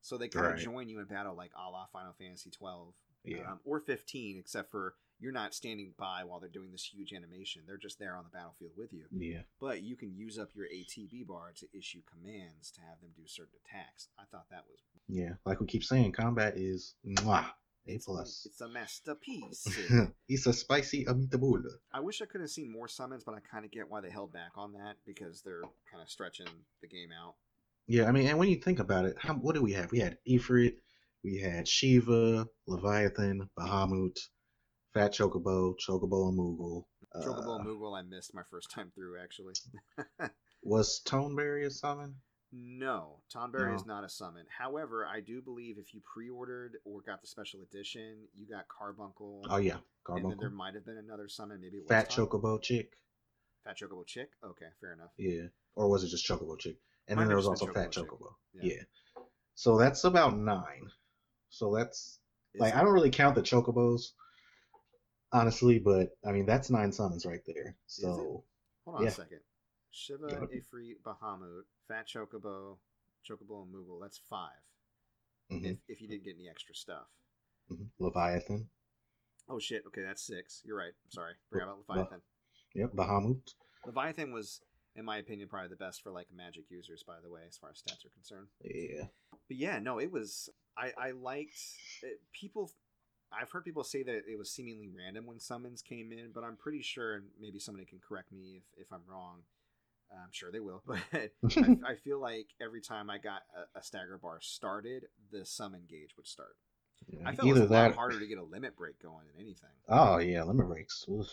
So they kind of Right. join you in battle, like a la Final Fantasy 12 Yeah. um, or 15, except for you're not standing by while they're doing this huge animation. They're just there on the battlefield with you Yeah. but you can use up your ATB bar to issue commands to have them do certain attacks. I thought that was Yeah. Like we keep saying, combat is mwah, A it's, plus. It's a masterpiece. [LAUGHS] it's a spicy amitabula. I wish I could have seen more summons, but I kind of get why they held back on that because they're kind of stretching the game out. Yeah, I mean, and when you think about it, how, what do we have? We had Ifrit, we had Shiva, Leviathan, Bahamut, Fat Chocobo, Chocobo and Moogle. Chocobo Uh, Moogle, I missed my first time through actually. [LAUGHS] was Tonberry a summon? No, Tonberry is No. not a summon. However, I do believe if you pre-ordered or got the special edition, you got Carbuncle. Oh yeah, Carbuncle. and then there might have been another summon. Maybe it was Fat Ton- Chocobo chick. Fat Chocobo Chick. Okay, fair enough. Yeah, or was it just Chocobo chick? And Might then there was also Fat Chocobo Chocobo. Chick. Yeah. So that's about nine. So that's Is like it- I don't really count the Chocobos, honestly, but I mean that's nine summons right there. So Hold on Yeah. a second. Shiva. Ifrit, Bahamut, Fat Chocobo, Chocobo, and Moogle. That's 5 mhm, If, if you didn't get any extra stuff. mhm. Leviathan. Oh shit. Okay, that's six. You're right. I'm sorry. Forgot about Leviathan. Yep, Bahamut. Leviathan was, in my opinion, probably the best for like magic users. By the way, as far as stats are concerned. Yeah. But yeah, no, it was. I I liked it, people. I've heard people say that it was seemingly random when summons came in, but I'm pretty sure, and maybe somebody can correct me if, if I'm wrong. I'm sure they will, [LAUGHS] but I, [LAUGHS] I feel like every time I got a, a stagger bar started, the summon gauge would start. Yeah, I felt it was Either a that. lot harder to get a limit break going than anything. Oh yeah, limit breaks. Oof.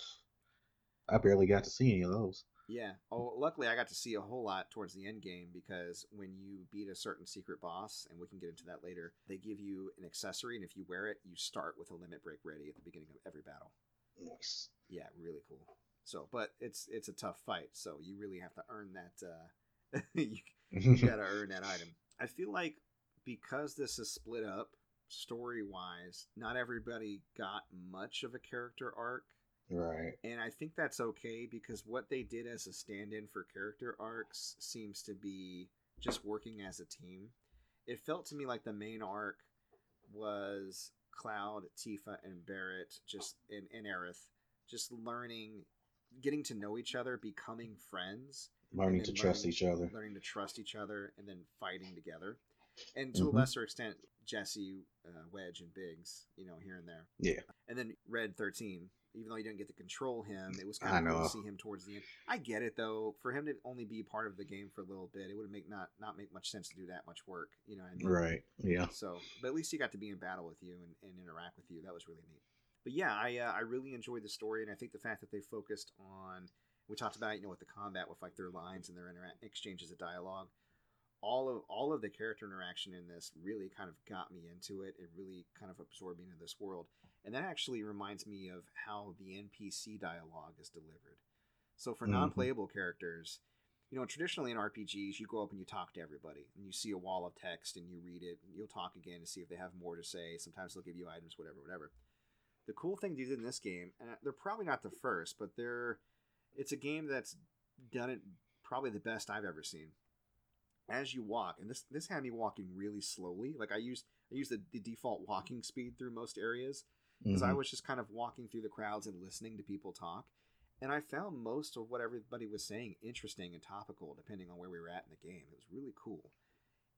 I barely got to see any of those. Yeah. Oh, luckily I got to see a whole lot towards the end game because when you beat a certain secret boss, and we can get into that later, they give you an accessory, and if you wear it, you start with a limit break ready at the beginning of every battle. Nice. Yeah, really cool. So, but it's it's a tough fight, so you really have to earn that. Uh, [LAUGHS] you, you [LAUGHS] gotta earn that item. I feel like because this is split up story wise, not everybody got much of a character arc. right. And I think that's okay because what they did as a stand in for character arcs seems to be just working as a team. It felt to me like the main arc was Cloud, Tifa, and Barret just in, in Aerith just learning, getting to know each other, becoming friends, Learning to then trust each other. learning to trust each other, and then fighting together. And to Mhm. a lesser extent, Jessie, uh, Wedge, and Biggs, you know, here and there. Yeah. And then Red 13, even though you didn't get to control him, it was kind of cool to see him towards the end. I get it though. For him to only be part of the game for a little bit, it would make not not make much sense to do that much work. You know what I mean? Right. Yeah. So, but at least he got to be in battle with you and, and interact with you. That was really neat. But yeah, I uh, I really enjoyed the story, and I think the fact that they focused on we talked about you know with the combat with like their lines and their intera- exchanges of dialogue. All of all of the character interaction in this really kind of got me into it. It really kind of absorbed me into this world, and that actually reminds me of how the NPC dialogue is delivered. So for Mhm. non-playable characters, you know, traditionally in RPGs, you go up and you talk to everybody, and you see a wall of text, and you read it, and you'll talk again to see if they have more to say. Sometimes they'll give you items, whatever, whatever. The cool thing they did in this game, and they're probably not the first, but they're, it's a game that's done it probably the best I've ever seen. As you walk, and this this had me walking really slowly. Like I used I used the, the default walking speed through most areas, because I Mhm. was just kind of walking through the crowds and listening to people talk. And I found most of what everybody was saying interesting and topical, depending on where we were at in the game. It was really cool.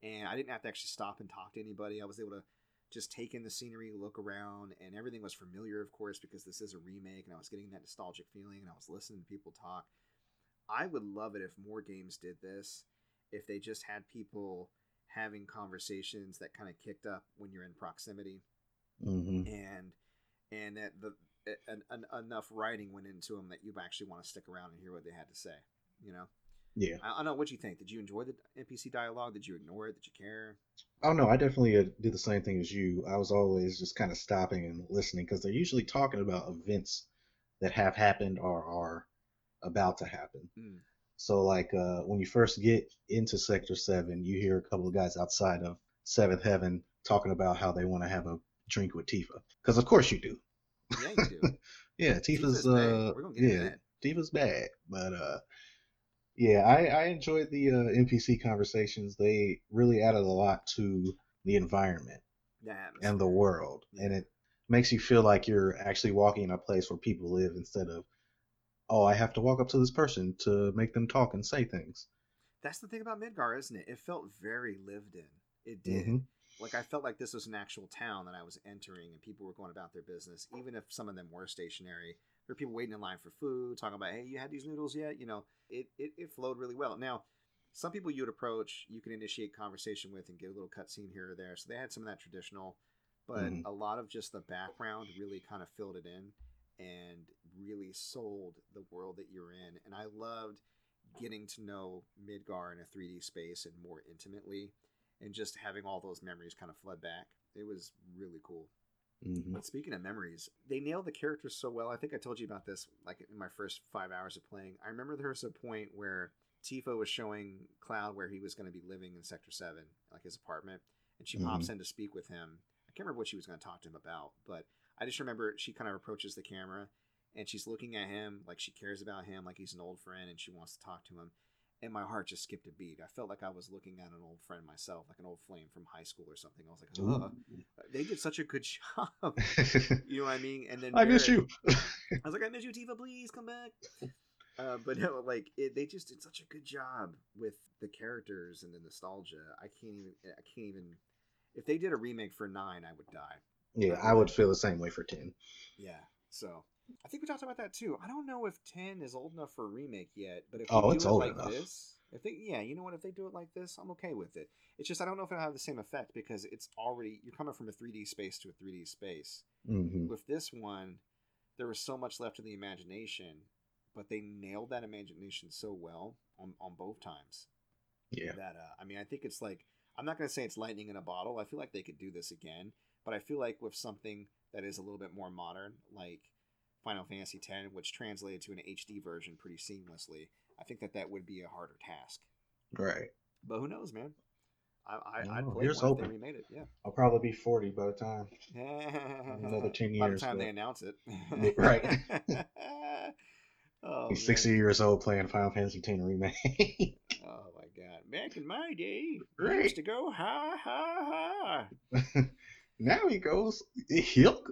And I didn't have to actually stop and talk to anybody. I was able to just take in the scenery, look around, and everything was familiar, of course, because this is a remake and I was getting that nostalgic feeling and I was listening to people talk. I would love it if more games did this, if they just had people having conversations that kind of kicked up when you're in proximity Mhm. and and that the an, an, enough writing went into them that you actually want to stick around and hear what they had to say. You know, Yeah. I, I don't know what you think. Did you enjoy the NPC dialogue? Did you ignore it? Did you care? Oh no, I definitely uh, did the same thing as you. I was always just kind of stopping and listening because they're usually talking about events that have happened or are about to happen. Mm. So like uh, when you first get into Sector Seven, you hear a couple of guys outside of Seventh Heaven talking about how they want to have a drink with Tifa. Because of course you do. Yeah, you do. [LAUGHS] Yeah, Tifa's Tifa's bad. uh We're gonna get yeah, that. Tifa's bad, but uh yeah, I I enjoyed the uh, NPC conversations. They really added a lot to the environment The and the world, and it makes you feel like you're actually walking in a place where people live instead of oh, I have to walk up to this person to make them talk and say things. That's the thing about Midgar, isn't it? It felt very lived in. It did. Mhm. Like I felt like this was an actual town that I was entering, and people were going about their business. Even if some of them were stationary, there were people waiting in line for food, talking about, "Hey, you had these noodles yet?" You know, it it, it flowed really well. Now, some people you would approach, you can initiate conversation with, and get a little cutscene here or there. So they had some of that traditional, but Mhm. a lot of just the background really kind of filled it in, and really sold the world that you're in. And I loved getting to know Midgar in a 3D space and more intimately and just having all those memories kind of flood back. It was really cool. Mhm. But speaking of memories, they nailed the characters so well. I think I told you about this like in my first five hours of playing. I remember there was a point where Tifa was showing Cloud where he was going to be living in Sector 7, like his apartment, and she pops in to speak with him. I can't remember what she was going to talk to him about, but I just remember she kind of approaches the camera and she's looking at him like she cares about him, like he's an old friend, and she wants to talk to him. And my heart just skipped a beat. I felt like I was looking at an old friend myself, like an old flame from high school or something. I was like, Ugh. they did such a good [LAUGHS] job. [LAUGHS] you know what I mean? And then I miss you. [LAUGHS] I was like, I miss you, Tifa. Please come back. Uh, but no, like it, they just did such a good job with the characters and the nostalgia. I can't even. I can't even. If they did a remake for nine, I would die. yeah, I would feel the same way for ten. Yeah. So I think we talked about that too. I don't know if ten is old enough for a remake yet, but if Oh, they do it's it old like enough. this, if they yeah, you know what, if they do it like this, I'm okay with it. It's just I don't know if it'll have the same effect because it's already you're coming from a 3D space to a 3D space. hmm With this one, there was so much left to the imagination, but they nailed that imagination so well on on both times Yeah. that uh, I mean I think it's like I'm not gonna say it's lightning in a bottle. I feel like they could do this again, but I feel like with something that is a little bit more modern, like Final Fantasy X, which translated to an HD version pretty seamlessly, I think that that would be a harder task. Right. But who knows, man? I, I No, I'd play here's one hoping. remade it. Yeah, I'll probably be 40 by the time. [LAUGHS] another 10 years. By the time they announce it, [LAUGHS] Right. [LAUGHS] oh, He's man. 60 years old playing Final Fantasy X remake. Oh my god! Back in my day, used to go ha ha ha. now he goes, Hilk.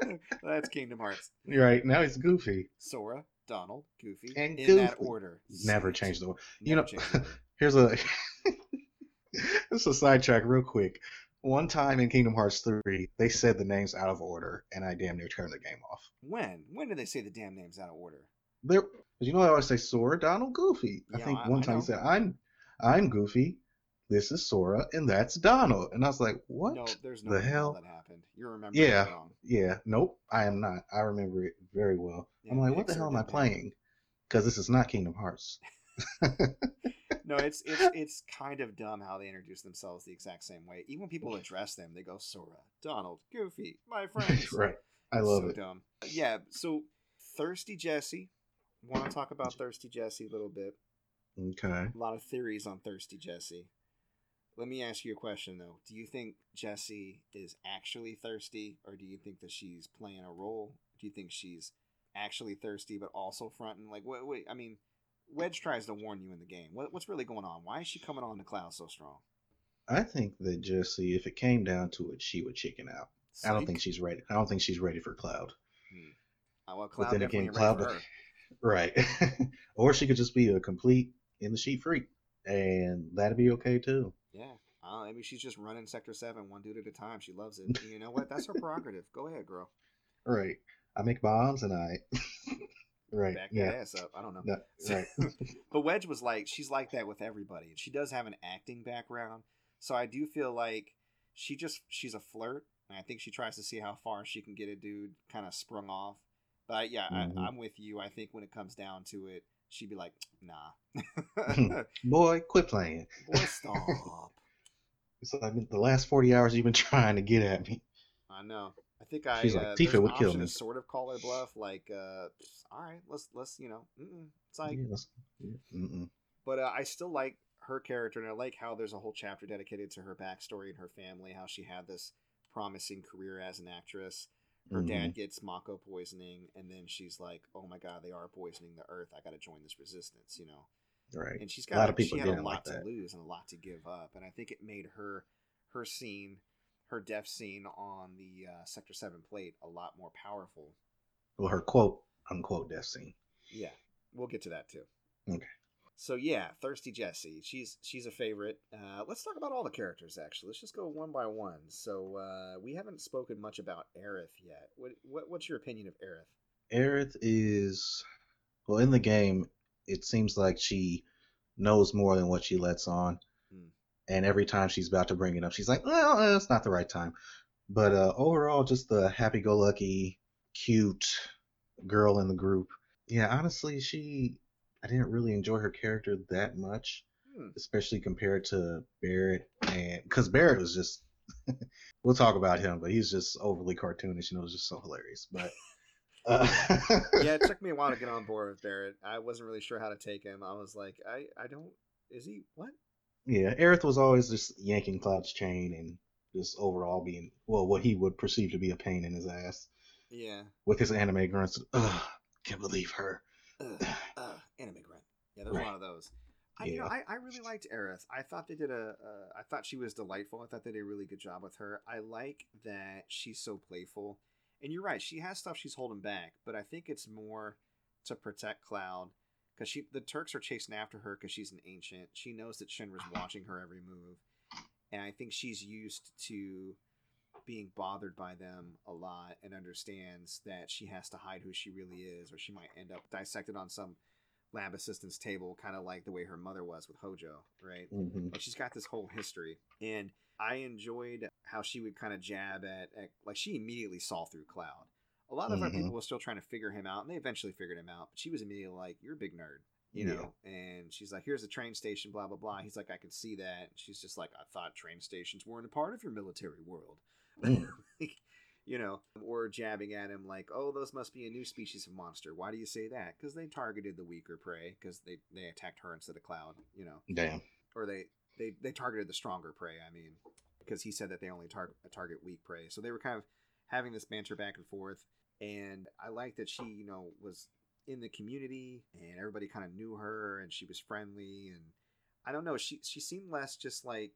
[LAUGHS] That's Kingdom Hearts. Right. Now he's goofy. Sora, Donald, Goofy, And in that order. Never Sweet. changed the order. You know, changed the [LAUGHS] order. here's a. [LAUGHS] this is a sidetrack real quick. One time in Kingdom Hearts 3, they said the names out of order, and I damn near turned the game off. When? When did they say the damn names out of order? There, you know I always say Sora, Donald, Goofy. I Yeah, think I- one I time know. he said, "I'm, I'm Goofy. This is Sora, and that's Donald." And I was like, "What? No, there's no the hell?" that happened. You're remembering Yeah. wrong. Yeah, nope, I am not. I remember it very well. I'm like, "What the hell am I playing?" Because this is not Kingdom Hearts. [LAUGHS] No, it's it's it's kind of dumb how they introduce themselves the exact same way. Even when people address them, they go Sora, Donald, Goofy, my [LAUGHS] friends. right. I love so it. dumb. Yeah. So Thirsty Jessie. Want to talk about Thirsty Jessie a little bit? Okay. A lot of theories on Thirsty Jessie. Let me ask you a question though. Do you think Jessie is actually thirsty, or do you think that she's playing a role? Do you think she's actually thirsty but also fronting? Like, wait, wait. I mean, Wedge tries to warn you in the game. What, what's really going on? Why is she coming on the cloud so strong? I think that Jessie, if it came down to it, she would chicken out. I don't think she's ready. I don't think she's ready for Cloud. Hmm. Uh, well, But Cloud then definitely again, Cloud, [LAUGHS] right? [LAUGHS] or she could just be a complete in the sheet freak, and that'd be okay too. Yeah. Uh, maybe she's just running Sector 7 one dude at a time. She loves it. You know what? That's her prerogative. Go ahead, girl. Right. I make bombs and I. [LAUGHS] right. Back yeah. ass up. I don't know. No, right. [LAUGHS] [LAUGHS] But Wedge was like, she's like that with everybody. She does have an acting background. So I do feel like she just, she's a flirt. And I think she tries to see how far she can get a dude kind of sprung off. But I, yeah, Mhm. I, I'm with you. I think when it comes down to it, she'd be like, nah. [LAUGHS] Boy, quit playing. Boy, [LAUGHS] stop. It's like the last forty hours you've been [LAUGHS] trying to get at me. I know. I think I. She's like, uh, "Tifa would kill me." Sort of call her bluff, like, uh, all right, let's let's you know, it's like, Yeah, mm-mm. but uh, I still like her character, and I like how there's a whole chapter dedicated to her backstory and her family, how she had this promising career as an actress. Her Mhm. dad gets Mako poisoning, and then she's like, "Oh my God, they are poisoning the Earth. I got to join this resistance," you know. Right. And she's got a lot of people she had a lot like to that. lose and a lot to give up, and I think it made her her scene, her death scene on the uh, Sector Seven plate a lot more powerful. Well, her quote unquote death scene. Yeah, we'll get to that too. Okay. So yeah, Thirsty Jessie. She's she's a favorite. Uh, let's talk about all the characters. Actually, let's just go one by one. So uh, we haven't spoken much about Aerith yet. What, what what's your opinion of Aerith? Aerith is well in the game. It seems like she knows more than what she lets on, Hmm. and every time she's about to bring it up, she's like, "Well, uh, it's not the right time." But uh, overall, just the happy-go-lucky, cute girl in the group. Yeah, honestly, she I didn't really enjoy her character that much, Hmm. especially compared to Barret, and because Barret was just. [LAUGHS] we'll talk about him, but he's just overly cartoonish and it was just so hilarious. But uh, [LAUGHS] yeah, it took me a while to get on board with Barret. I wasn't really sure how to take him. I was like, I I don't. Is he what? Yeah, Aerith was always just yanking Cloud's chain and just overall being, well, what he would perceive to be a pain in his ass. Yeah. With his anime grunts, ugh, can't believe her. Ugh, ugh, anime grunt. Yeah, there's a lot of those. I, you know, I, I really liked Aerith. I thought they did a. Uh, I thought she was delightful. I thought they did a really good job with her. I like that she's so playful. And you're right, she has stuff she's holding back, but I think it's more to protect Cloud because she the Turks are chasing after her because she's an ancient. She knows that Shinra's watching her every move, and I think she's used to being bothered by them a lot and understands that she has to hide who she really is, or she might end up dissected on some lab assistant's table, kind of like the way her mother was with Hojo, right? hmm Like she's got this whole history, and I enjoyed how she would kind of jab at, at like she immediately saw through Cloud. A lot of our Mhm. people were still trying to figure him out, and they eventually figured him out. But she was immediately like, "You're a big nerd," you know. And she's like, "Here's the train station, blah blah blah." He's like, "I can see that." And she's just like, "I thought train stations weren't a part of your military world," Mm. [LAUGHS] you know. Or jabbing at him like, "Oh, those must be a new species of monster. Why do you say that? Because they targeted the weaker prey. Because they they attacked her instead of Cloud, you know." Damn. or they they they targeted the stronger prey. I mean, because he said that they only tar- target weak prey. So they were kind of having this banter back and forth, and I like that she you know was in the community and everybody kind of knew her and she was friendly and I don't know she she seemed less just like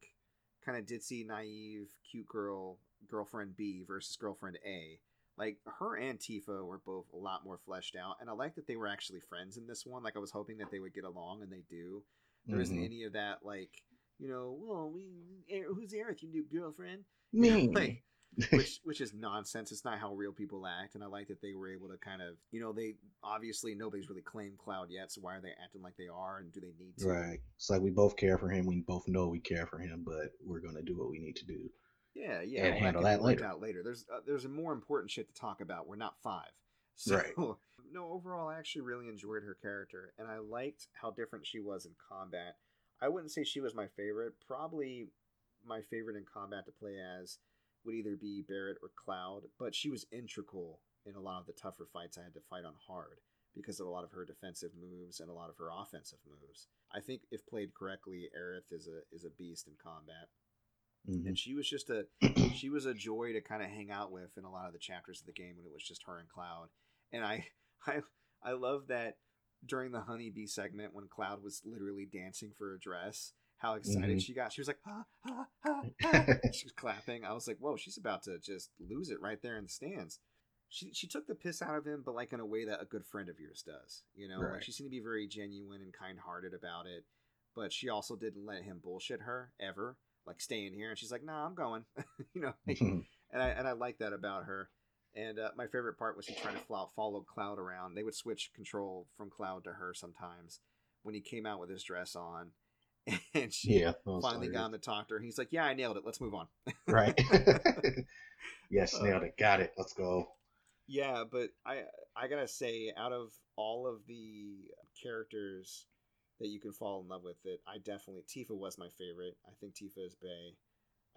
kind of ditzy naive cute girl girlfriend B versus girlfriend A. Like her and Tifa were both a lot more fleshed out, and I like that they were actually friends in this one. Like I was hoping that they would get along, and they do. There not Mhm. any of that like you know, well, we who's Aerith, your new girlfriend? Me. Like, [LAUGHS] which which is nonsense. It's not how real people act, and I like that they were able to kind of you know they obviously nobody's really claimed Cloud yet, so why are they acting like they are, and do they need to? Right. It's like we both care for him. We both know we care for him, but we're gonna do what we need to do. Yeah, yeah. And well, handle that later. Out later. There's uh, there's a more important shit to talk about. We're not five. [LAUGHS] So, Right. [LAUGHS] No, overall, I actually really enjoyed her character, and I liked how different she was in combat. I wouldn't say she was my favorite. Probably my favorite in combat to play as would either be Barret or Cloud, but she was integral in a lot of the tougher fights I had to fight on hard because of a lot of her defensive moves and a lot of her offensive moves. I think if played correctly, Aerith is a is a beast in combat Mhm. and she was just a [CLEARS THROAT] she was a joy to kind of hang out with in a lot of the chapters of the game when it was just her and Cloud. And I [LAUGHS] I I love that during the honeybee segment when Cloud was literally dancing for a dress, how excited Mhm. she got. She was like, ah, ah, ah, [LAUGHS] ah. she was clapping. I was like, whoa, she's about to just lose it right there in the stands. She, she took the piss out of him, but like in a way that a good friend of yours does. You know, like she seemed to be very genuine and kind hearted about it. But she also didn't let him bullshit her ever. Like staying here, and she's like, "Nah, I'm going." [LAUGHS] you know, [LAUGHS] and I and I like that about her. And uh, my favorite part was he trying to follow, follow Cloud around. They would switch control from Cloud to her sometimes when he came out with his dress on, [LAUGHS] and she yeah. finally got him to talk to her. He's like, "Yeah, I nailed it. Let's move on." Right. yes, nailed it. Got it. Let's go. Yeah, but I I gotta say, out of all of the characters that you can fall in love with, it I definitely Tifa was my favorite. I think Tifa is Bay.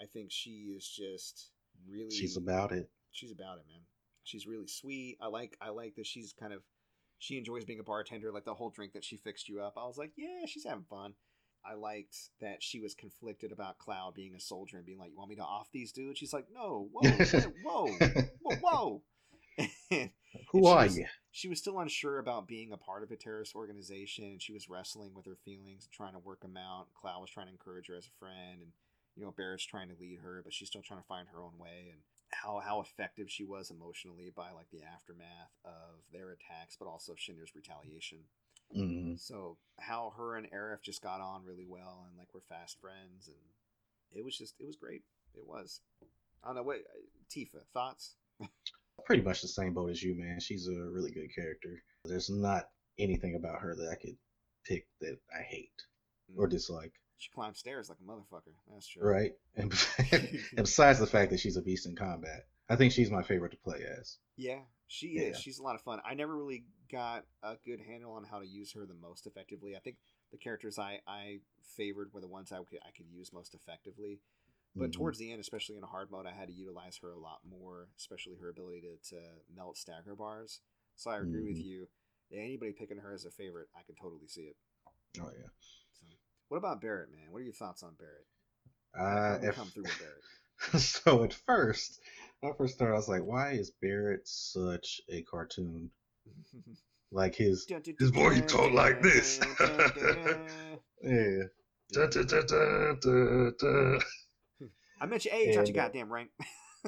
I think she is just really She's about it. she's about it, man. She's really sweet. I like I like that she's kind of she enjoys being a bartender. Like the whole drink that she fixed you up, I was like, yeah, she's having fun. I liked that she was conflicted about Cloud being a soldier and being like, "You want me to off these dudes?" She's like, "No, whoa, [LAUGHS] whoa, whoa, whoa." [LAUGHS] And Who she are was- you? She was still unsure about being a part of a terrorist organization, and she was wrestling with her feelings and trying to work them out. Cloud was trying to encourage her as a friend, and you know Barret's trying to lead her, but she's still trying to find her own way. And how how effective she was emotionally by like the aftermath of their attacks, but also Shinra's retaliation. Mhm. So how her and Aerith just got on really well, and like we're fast friends, and it was just it was great. It was. I don't know what Tifa thoughts. Pretty much the same boat as you, man. She's a really good character. There's not anything about her that I could pick that I hate or mm. dislike. She climbs stairs like a motherfucker. That's true. Right? [LAUGHS] And, and [LAUGHS] besides the fact that she's a beast in combat, I think she's my favorite to play as. Yeah, she Yeah. is. She's a lot of fun. I never really got a good handle on how to use her the most effectively. I think the characters I, I favored were the ones I could I could use most effectively. But Mhm. towards the end, especially in a hard mode, I had to utilize her a lot more, especially her ability to, to melt stagger bars. So I agree with Mhm. you. Anybody picking her as a favorite, I can totally see it. Oh yeah. So, what about Barret, man? What are your thoughts on Barret? Uh, if- come through with Barret? [LAUGHS] so at first, when I first started, I was like, "Why is Barret such a cartoon? [LAUGHS] Like his His voice talk like this. [LAUGHS] yeah, da, da, da. I meant your age, not your uh, goddamn rank. [LAUGHS]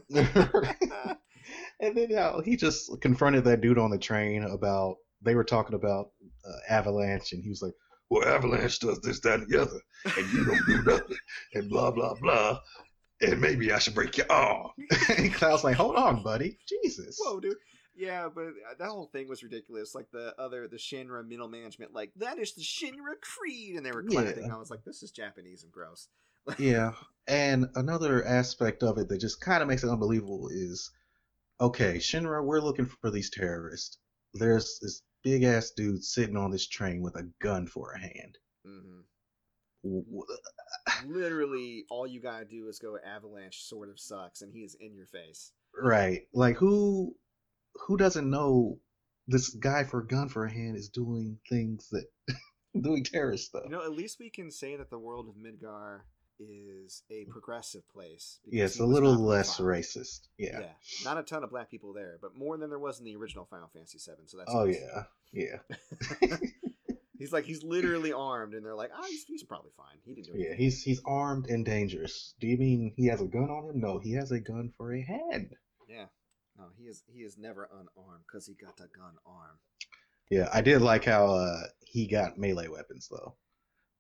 [LAUGHS] and then how he just confronted that dude on the train about they were talking about uh, Avalanche, and he was like, Well, Avalanche does this, that, and the other, and you don't do nothing, and blah, blah, blah. and maybe I should break your arm. [LAUGHS] and Cloud's like, hold on, buddy. Jesus. Whoa, dude. Yeah, but uh, that whole thing was ridiculous. Like the other, the Shinra middle management, like that is the Shinra creed, and they were clapping. Yeah. I was like, this is Japanese and gross. Yeah. And another aspect of it that just kind of makes it unbelievable is okay, Shinra, we're looking for these terrorists. There's this big ass dude sitting on this train with a gun for a hand. hmm W- w- Literally, all you gotta do is go Avalanche. Sort of sucks, and he is in your face. Right. Like who who doesn't know this guy for a gun for a hand is doing things that [LAUGHS] doing terrorist stuff. You know, at least we can say that the world of Midgar is a progressive place. yeah, it's a little less racist. Yeah. Yeah, not a ton of black people there, but more than there was in the original Final Fantasy VII. So that's Oh nice. yeah. Yeah. [LAUGHS] [LAUGHS] he's like he's literally armed, and they're like, ah, he's, he's probably fine. He didn't do Yeah, he's he's armed and dangerous. Do you mean he has a gun on him? No, he has a gun for a hand. Yeah, no, he is he is never unarmed because he got a gun arm. Yeah, I did like how uh he got melee weapons though.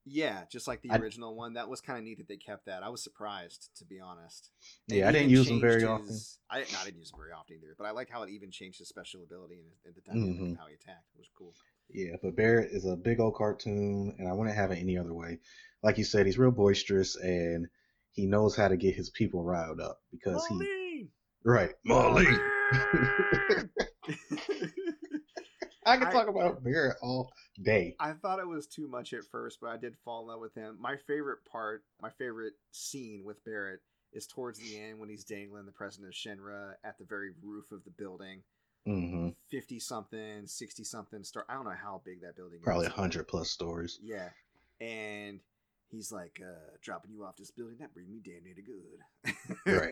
Yeah, just like the I- original one. That was kind of neat that they kept that. I was surprised, to be honest. Yeah, I didn't use them very changed often. I, no, I didn't use them very often either, but I like how it even changed his special ability and, and the dynamic Mhm. of how he attacked. It was cool. Yeah, but Barret is a big old cartoon, and I wouldn't have it any other way. Like you said, he's real boisterous, and he knows how to get his people riled up because he Marlene! right. Marlene. [LAUGHS] [LAUGHS] I can I- talk about Barret all day. I thought it was too much at first, but I did fall in love with him. My favorite part, my favorite scene with Barret is towards the end when he's dangling the president of Shinra at the very roof of the building. hmm 50 something, 60 something star. I don't know how big that building Probably is. a hundred plus stories. Yeah. And he's like, uh, dropping you off this building, that bring me damn near to good.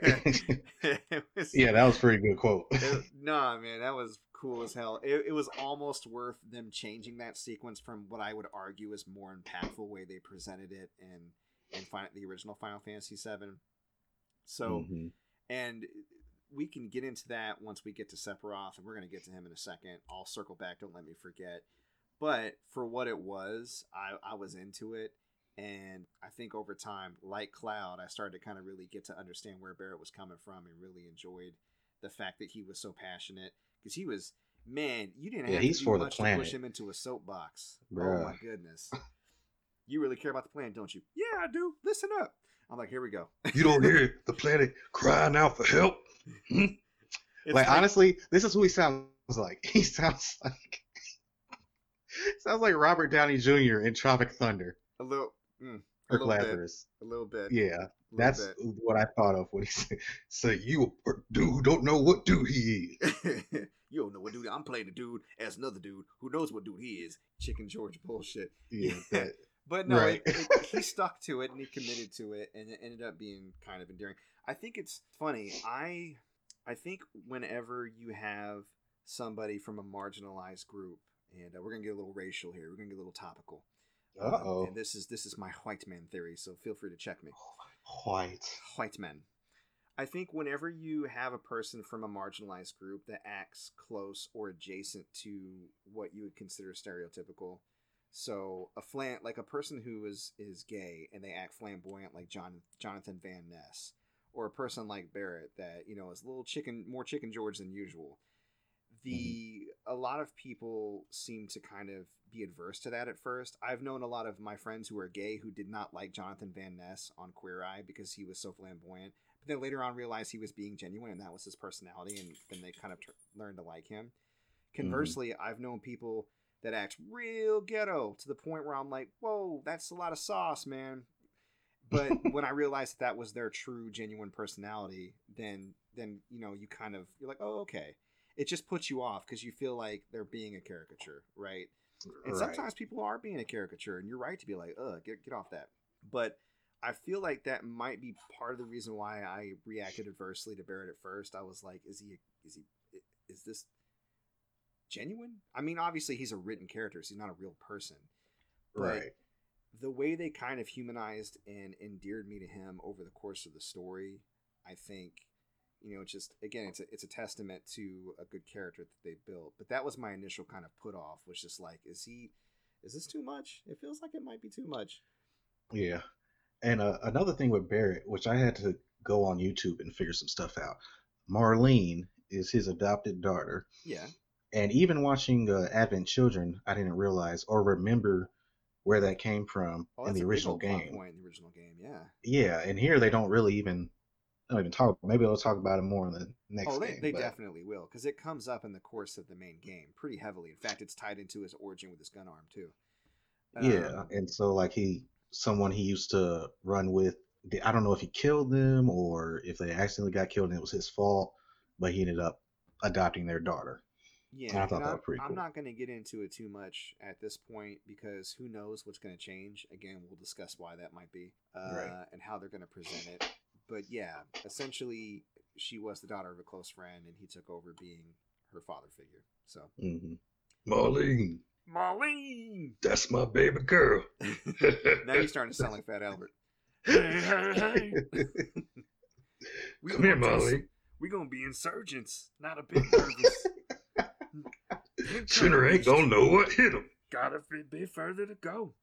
Right. [LAUGHS] [LAUGHS] Was- yeah, that was a pretty good quote. [LAUGHS] it- nah, man, that was cool as hell. It, it was almost worth them changing that sequence from what I would argue is more impactful way they presented it in in fin- the original Final Fantasy 7 So, Mhm. and we can get into that once we get to Sephiroth, and we're going to get to him in a second. I'll circle back. Don't let me forget. But for what it was, I, I was into it. And I think over time, like Cloud, I started to kind of really get to understand where Barret was coming from and really enjoyed the fact that he was so passionate. Because he was, man, you didn't Yeah, have he's to do for the much to push him into a soapbox. Oh my goodness. You really care about the planet, don't you? Yeah, I do. Listen up. I'm like, here we go. You don't hear the planet crying out for help. Hmm? It's like honestly, this is who he sounds like. [LAUGHS] He sounds like [LAUGHS] sounds like Robert Downey Jr. in Tropic Thunder a little, mm, a or little bit. A little bit. Yeah, little that's bit. what I thought of when he said. so you dude don't know what dude he is. [LAUGHS] you don't know what dude I'm playing. A dude as another dude who knows what dude he is. Chicken George bullshit. Yeah, [LAUGHS] that, But no, Right. it, it, he stuck to it and he committed to it, and it ended up being kind of endearing. I think it's funny. I I think whenever you have somebody from a marginalized group, and uh, we're gonna get a little racial here, we're gonna get a little topical. Um, Uh-oh. and this is this is my white man theory, so feel free to check me. white. white men. I think whenever you have a person from a marginalized group that acts close or adjacent to what you would consider stereotypical, so a flan like a person who is is gay and they act flamboyant like John Jonathan Van Ness, or a person like Barret that you know is a little chicken more chicken George than usual. The a lot of people seem to kind of be adverse to that at first. I've known a lot of my friends who are gay who did not like Jonathan Van Ness on Queer Eye because he was so flamboyant, but then later on realized he was being genuine and that was his personality, and then they kind of t- learned to like him. Mm-hmm. Conversely, I've known people that act real ghetto to the point where I'm like, whoa, that's a lot of sauce, man. But [LAUGHS] when I realized that, that was their true, genuine personality, then then you know you kind of you're like, oh, okay. It just puts you off because you feel like they're being a caricature, right? And Right. sometimes people are being a caricature, and you're right to be like, ugh, get get off that. But I feel like that might be part of the reason why I reacted adversely to Barret at first. I was like, is he is he is this genuine? I mean, obviously he's a written character, so he's not a real person. But Right. the way they kind of humanized and endeared me to him over the course of the story, I think, you know, it's just again, it's a it's a testament to a good character that they built. But that was my initial kind of put off, was just like, is he, is this too much? It feels like it might be too much. Yeah. And uh, another thing with Barret, which I had to go on YouTube and figure some stuff out. Marlene is his adopted daughter, Yeah. and even watching uh, Advent Children, I didn't realize or remember where that came from Oh, in the original game. point in the original game. Yeah. Yeah, and here they don't really even don't even talk. Maybe they'll talk about it more in the next oh, they, game. they but- definitely will because it comes up in the course of the main game pretty heavily. In fact, it's tied into his origin with his gun arm too. Yeah, Um, and so like he, someone he used to run with. I don't know if he killed them or if they accidentally got killed and it was his fault, but he ended up adopting their daughter. Yeah, I thought and that I'm, was pretty I'm cool. not going to get into it too much at this point because who knows what's going to change. Again, we'll discuss why that might be uh, Right. and how they're going to present it. But yeah, essentially, she was the daughter of a close friend, and he took over being her father figure. So, hmm Marlene, Marlene. that's my baby girl. [LAUGHS] now you're starting to sound like Fat Albert. Hey, hey, hey. We Come here, gonna do Marlene. some- We gonna be insurgents, not a bit nervous. [LAUGHS] Sinner ain't gonna know what hit him. Got a bit, bit further to go.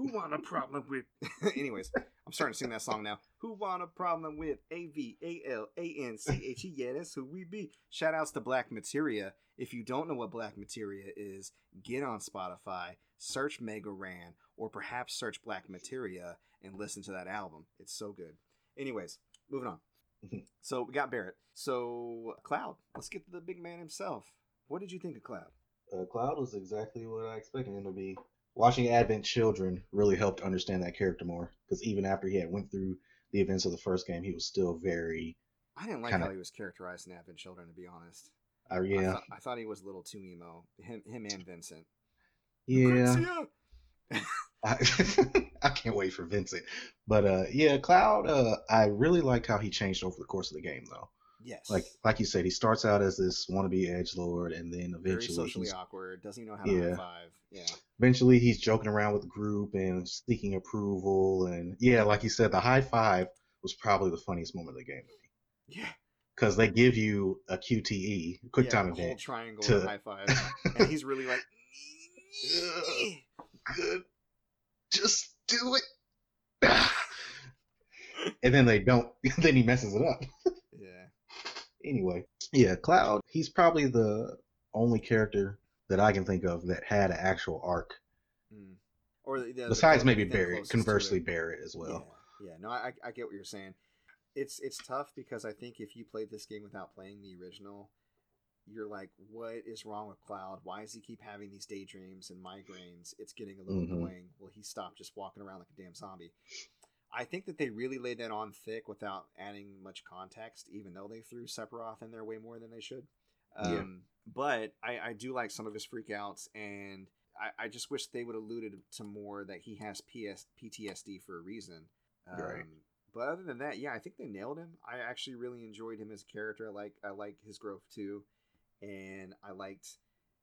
Who want a problem with? [LAUGHS] Anyways, I'm starting to sing that song now. Who want a problem with? A V A L A N C H E. Yeah, that's who we be. Shout outs to Black Materia. If you don't know what Black Materia is, get on Spotify, search Mega Ran, or perhaps search Black Materia and listen to that album. It's so good. Anyways, moving on. [LAUGHS] So we got Barret. So Cloud. Let's get to the big man himself. What did you think of Cloud? Uh, Cloud was exactly what I expected him to be. Watching Advent Children really helped understand that character more because even after he had went through the events of the first game, he was still very, I didn't like Kinda- how he was characterized in Advent Children, to be honest. uh, I yeah, thought, I thought he was a little too emo. Him, him and Vincent. yeah. [LAUGHS] I, [LAUGHS] I can't wait for Vincent, but uh, yeah, Cloud. Uh, I really liked how he changed over the course of the game, though. Yes. Like, like you said, he starts out as this wannabe edge lord, and then very eventually, socially he's, awkward. Doesn't even know how to Yeah. high five. Yeah. eventually he's joking around with the group and seeking approval, and yeah, like you said, the high five was probably the funniest moment of the game Yeah. because they give you a QTE, quick yeah, time a whole event. triangle to- high five, and he's really like. [LAUGHS] Good. Just do it. [SIGHS] and then they don't. [LAUGHS] then he messes it up. Anyway, yeah, Cloud. He's probably the only character that I can think of that had an actual arc. Mm. Or the, the, Besides the maybe Barret, conversely. Barret as well. Yeah, yeah. No, I, I get what you're saying. It's it's tough because I think if you played this game without playing the original, you're like, what is wrong with Cloud? Why does he keep having these daydreams and migraines? It's getting a little Mhm. annoying. Will he stop just walking around like a damn zombie? I think that they really laid that on thick without adding much context, even though they threw Sephiroth in there way more than they should. Um, Yeah. But I, I do like some of his freakouts, and I, I just wish they would alluded to more that he has PS, PTSD for a reason. Um, Right. But other than that, yeah, I think they nailed him. I actually really enjoyed him as a character. I like I like his growth too, and I liked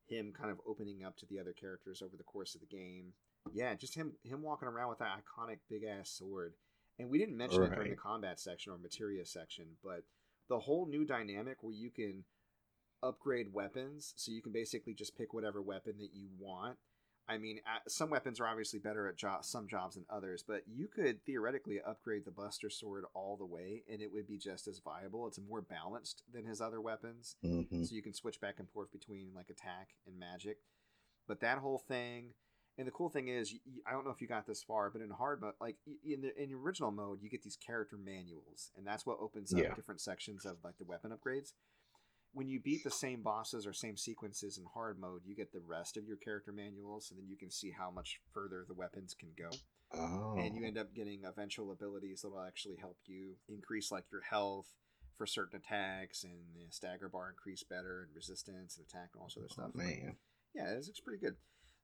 him kind of opening up to the other characters over the course of the game. Yeah, just him him walking around with that iconic big ass sword. And we didn't mention it during the combat section or materia section, but the whole new dynamic where you can upgrade weapons, so you can basically just pick whatever weapon that you want. I mean, some weapons are obviously better at jo- some jobs than others, but you could theoretically upgrade the Buster Sword all the way, and it would be just as viable. It's more balanced than his other weapons, hmm so you can switch back and forth between like attack and magic. But that whole thing, and the cool thing is, I don't know if you got this far, but in hard mode, like in the in the original mode, you get these character manuals, and that's what opens up Yeah. different sections of like the weapon upgrades. When you beat the same bosses or same sequences in hard mode, you get the rest of your character manuals, and then you can see how much further the weapons can go Oh. and you oh. end up getting eventual abilities that will actually help you increase like your health for certain attacks and the stagger bar increase better and resistance and attack and all this other oh, stuff. Oh, man. Yeah, it's, it's pretty good.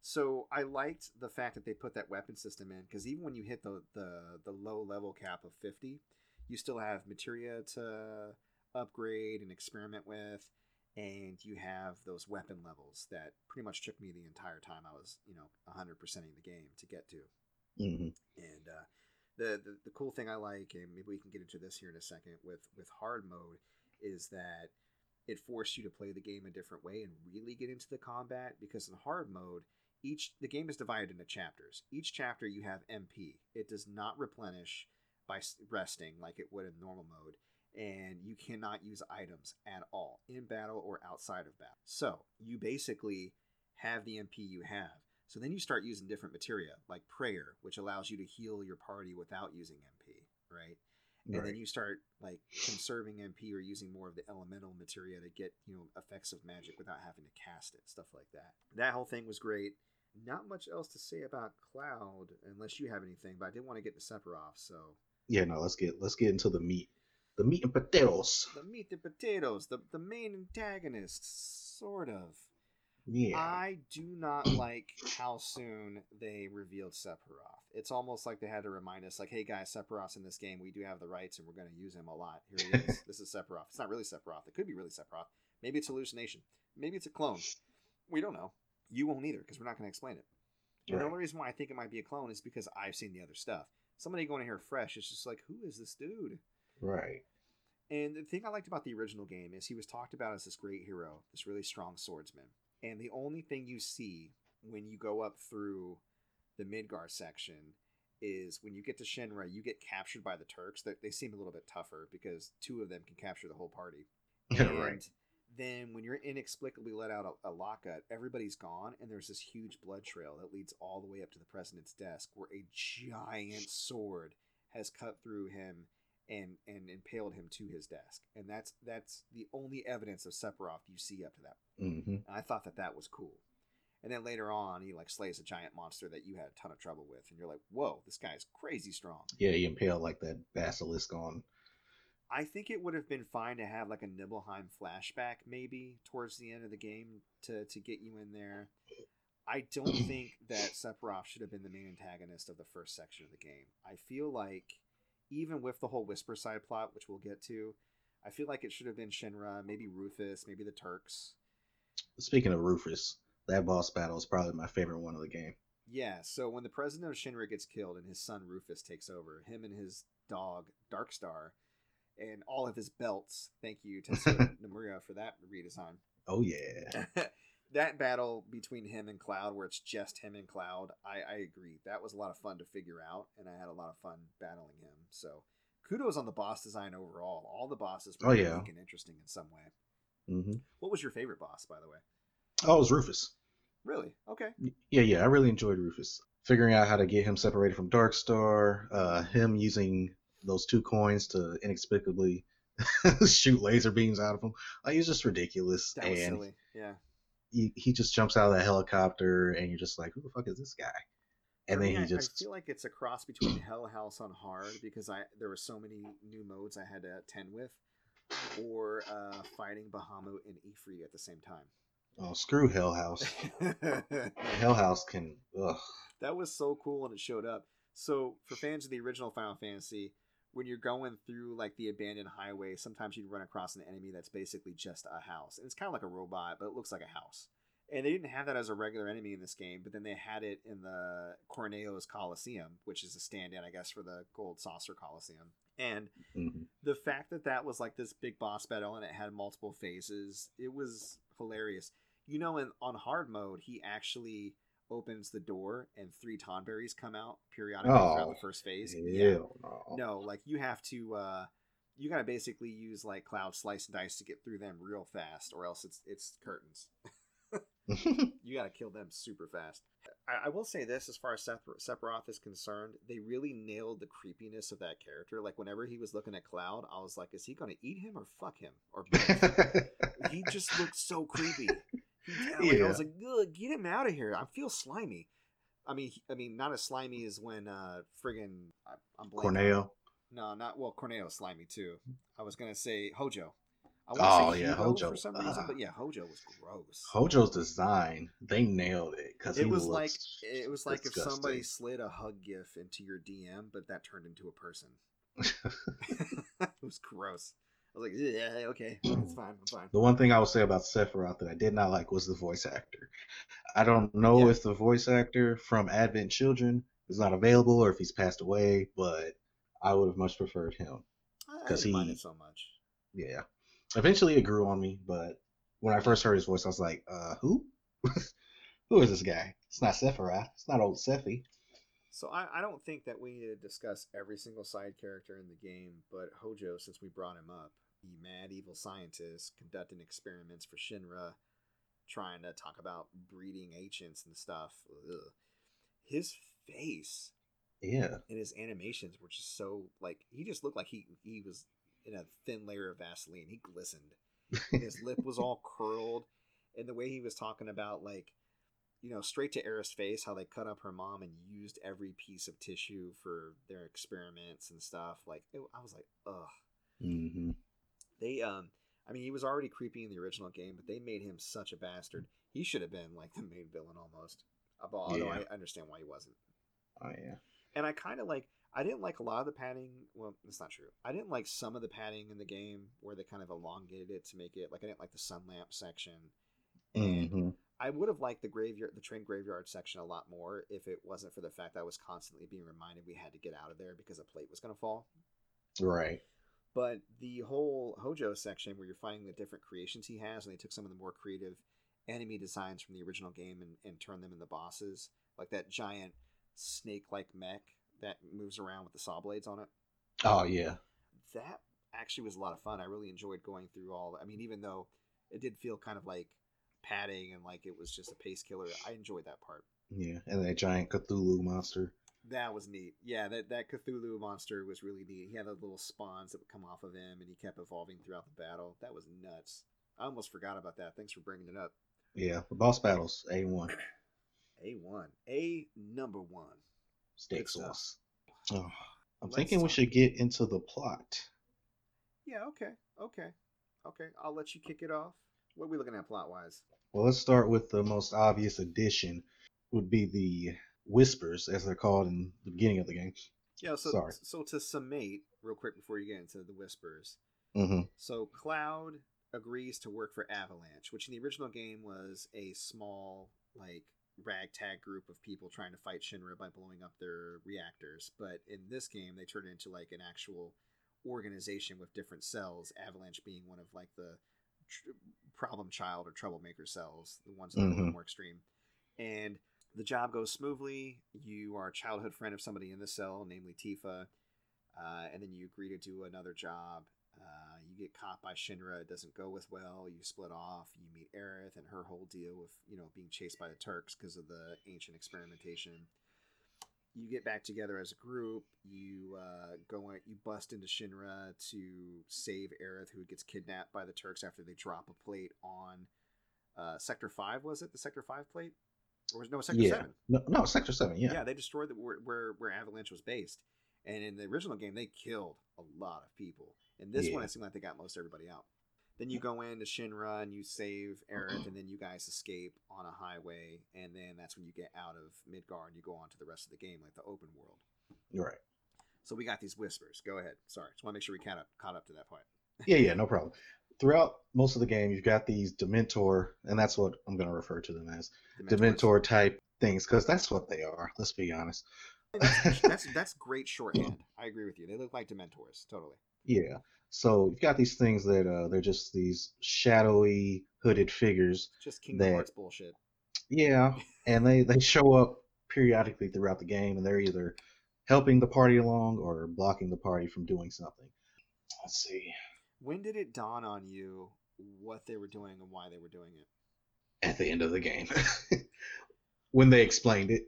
So I liked the fact that they put that weapon system in because even when you hit the, the the low level cap of fifty, you still have materia to upgrade and experiment with, and you have those weapon levels that pretty much took me the entire time I was you know hundred percenting the game to get to. hmm And uh, the, the the cool thing I like, and maybe we can get into this here in a second with with hard mode, is that it forced you to play the game a different way and really get into the combat. Because in hard mode, each the game is divided into chapters. Each chapter you have MP. It does not replenish by resting like it would in normal mode, and you cannot use items at all in battle or outside of battle. So you basically have the MP you have. So then you start using different materia like prayer, which allows you to heal your party without using MP, right? and then you start like conserving MP or using more of the elemental materia to get you know effects of magic without having to cast it, stuff like that. That whole thing was great. Not much else to say about Cloud, unless you have anything. But I didn't want to get to Sephiroth, so Yeah, no, let's get let's get into the meat, the meat and potatoes. the meat and potatoes, the the main antagonist, sort of. Yeah, I do not [COUGHS] like how soon they revealed Sephiroth. It's almost like they had to remind us, like, hey guys, Sephiroth's in this game. We do have the rights and we're going to use him a lot. Here he is. [LAUGHS] this is Sephiroth. It's not really Sephiroth. It could be really Sephiroth. Maybe it's hallucination. Maybe it's a clone. We don't know. You won't either because we're not going to explain it. And the only reason why I think it might be a clone is because I've seen the other stuff. Somebody going in here fresh is just like, who is this dude? right. And the thing I liked about the original game is he was talked about as this great hero, this really strong swordsman. And the only thing you see when you go up through the Midgar section is when you get to Shinra, you get captured by the Turks. They, they seem a little bit tougher because two of them can capture the whole party. [LAUGHS] And right. Then when you're inexplicably let out a, a lockout, everybody's gone, and there's this huge blood trail that leads all the way up to the president's desk, where a giant sword has cut through him and and impaled him to his desk, and that's that's the only evidence of Sephiroth you see up to that. hmm And I thought that that was cool. And then later on, he like slays a giant monster that you had a ton of trouble with, and you're like, "Whoa, this guy's crazy strong." Yeah, he impaled like that basilisk on. I think it would have been fine to have like a Nibelheim flashback maybe towards the end of the game to to get you in there. I don't [CLEARS THROAT] think that Sephiroth should have been the main antagonist of the first section of the game. I feel like even with the whole Whisper side plot, which we'll get to, I feel like it should have been Shinra, maybe Rufus, maybe the Turks. Speaking of Rufus, that boss battle is probably my favorite one of the game. Yeah, so when the president of Shinra gets killed and his son Rufus takes over, him and his dog Darkstar, and all of his belts. Thank you, Tetsuya [LAUGHS] Nomura, for that redesign. Oh yeah, [LAUGHS] that battle between him and Cloud, where it's just him and Cloud, I, I agree. That was a lot of fun to figure out, and I had a lot of fun battling him. So kudos on the boss design overall. All the bosses were Oh, yeah. unique and interesting in some way. hmm What was your favorite boss, by the way? oh, it was Rufus. Really? Okay. Yeah, yeah, I really enjoyed Rufus. Figuring out how to get him separated from Darkstar, uh, him using those two coins to inexplicably [LAUGHS] shoot laser beams out of him. Like, he's just ridiculous. That was and silly. Yeah. he, he just jumps out of that helicopter, and you're just like, who the fuck is this guy? And For then me, he I- just. I feel like it's a cross between [CLEARS THROAT] Hell House on hard because I there were so many new modes I had to attend with, or uh, fighting Bahamut and Ifrit at the same time. Oh, screw Hell House. [LAUGHS] Hell House can. Ugh. that was so cool when it showed up. So for fans of the original Final Fantasy, when you're going through like the abandoned highway, sometimes you'd run across an enemy that's basically just a house, and it's kind of like a robot, but it looks like a house. And they didn't have that as a regular enemy in this game, but then they had it in the Corneo's Coliseum, which is a stand-in, I guess, for the Gold Saucer Coliseum. And Mhm. the fact that that was like this big boss battle and it had multiple phases, it was hilarious. You know, in on hard mode, he actually opens the door and three tonberries come out periodically Oh, throughout the first phase. Hell no. No, like you have to uh you gotta basically use like cloud slice and dice to get through them real fast, or else it's it's curtains. [LAUGHS] You gotta kill them super fast. I, I will say this as far as Seth, Sephiroth is concerned, they really nailed the creepiness of that character. Like whenever he was looking at Cloud, I was like, is he gonna eat him or fuck him? Or [LAUGHS] he just looked so creepy. Like, I was like, Ugh, get him out of here. I feel slimy. I mean, I mean, not as slimy as when uh friggin' I, I'm blanking. Corneo. No, not well. Corneo's slimy too. I was gonna say Hojo. I Oh, say yeah, Hugo Hojo. for some reason, Ah. but yeah, Hojo was gross. Hojo's design, they nailed it because it was like it was like if somebody slid a hug gif into your DM, but that turned into a person. [LAUGHS] [LAUGHS] it was gross. I was like, yeah, okay, it's [CLEARS THROAT] fine, I'm fine. The one thing I would say about Sephiroth that I did not like was the voice actor. I don't know Yeah. if the voice actor from Advent Children is not available or if he's passed away, but I would have much preferred him. because didn't mind he- it so much. Yeah. Eventually it grew on me, but when I first heard his voice, I was like, uh, who? [LAUGHS] who is this guy? It's not Sephiroth. It's not old Sephi. So I, I don't think that we need to discuss every single side character in the game, but Hojo, since we brought him up, the mad evil scientist conducting experiments for Shinra, trying to talk about breeding ancients and stuff. Ugh. His face Yeah. and his animations were just so like he just looked like he he was in a thin layer of Vaseline. He glistened. His lip was all [LAUGHS] curled, and the way he was talking about like, you know, straight to Aerith's face, how they cut up her mom and used every piece of tissue for their experiments and stuff. Like, it, I was like, ugh. hmm They um, I mean, he was already creepy in the original game, but they made him such a bastard. He should have been like the main villain almost. Although Yeah. I understand why he wasn't. Oh yeah. and I kind of like I didn't like a lot of the padding. Well, that's not true. I didn't like some of the padding in the game where they kind of elongated it to make it like I didn't like the sun lamp section. And hmm I would have liked the graveyard, the train graveyard section a lot more if it wasn't for the fact that I was constantly being reminded we had to get out of there because a plate was going to fall. Right. But the whole Hojo section where you're finding the different creations he has, and they took some of the more creative enemy designs from the original game and, and turned them into bosses, like that giant snake-like mech that moves around with the saw blades on it. Oh yeah. That actually was a lot of fun. I really enjoyed going through all. I mean, even though it did feel kind of like padding and like it was just a pace killer, I enjoyed that part. Yeah. And that giant Cthulhu monster. That was neat. Yeah, that, that Cthulhu monster was really neat. He had those little spawns that would come off of him, and he kept evolving throughout the battle. That was nuts. I almost forgot about that. Thanks for bringing it up. Yeah. The boss battles. A one. A one, a number one. Steak sauce. Oh, I'm Let's thinking we should get into the plot. Yeah. Okay. Okay. Okay. I'll let you kick it off. What are we looking at plot wise? Well, let's start with the most obvious addition. Would be the whispers, as they're called in the beginning of the game. Yeah. So Sorry. so to summate real quick before you get into the whispers. hmm So Cloud agrees to work for Avalanche, which in the original game was a small like ragtag group of people trying to fight Shinra by blowing up their reactors. But in this game, they turn it into like an actual organization with different cells. Avalanche being one of like the tr- problem child or troublemaker cells, the ones that are a little Mhm. more extreme. And the job goes smoothly. You are a childhood friend of somebody in the cell, namely Tifa, uh, and then you agree to do another job. Uh, you get caught by Shinra. It doesn't go with well. You split off. You meet Aerith and her whole deal with you know being chased by the Turks because of the ancient experimentation. You get back together as a group. You uh, go. in- You bust into Shinra to save Aerith, who gets kidnapped by the Turks after they drop a plate on uh, Sector Five. Was it the Sector Five plate? Or was no Sector Yeah. Seven? No, no, Sector Seven. Yeah. yeah, they destroyed the, where, where where Avalanche was based, and in the original game they killed a lot of people. In this one, it seemed like they got most everybody out. Then you go into Shinra and you save Aerith, and then you guys escape on a highway, and then that's when you get out of Midgar and you go on to the rest of the game, like the open world. Right. So we got these whispers. Go ahead. Sorry, just want to make sure we caught up caught up to that point. Yeah, yeah, no problem. Throughout most of the game, you've got these Dementor, and that's what I'm going to refer to them as Dementors. Dementor type things, because that's what they are. Let's be honest. That's, [LAUGHS] that's that's great shorthand. I agree with you. They look like Dementors, totally. Yeah. So you've got these things that uh, they're just these shadowy, hooded figures. Just Kingdom That- Hearts bullshit. Yeah, and they they show up periodically throughout the game, and they're either helping the party along or blocking the party from doing something. Let's see. When did it dawn on you what they were doing and why they were doing it? At the end of the game, [LAUGHS] when they explained it.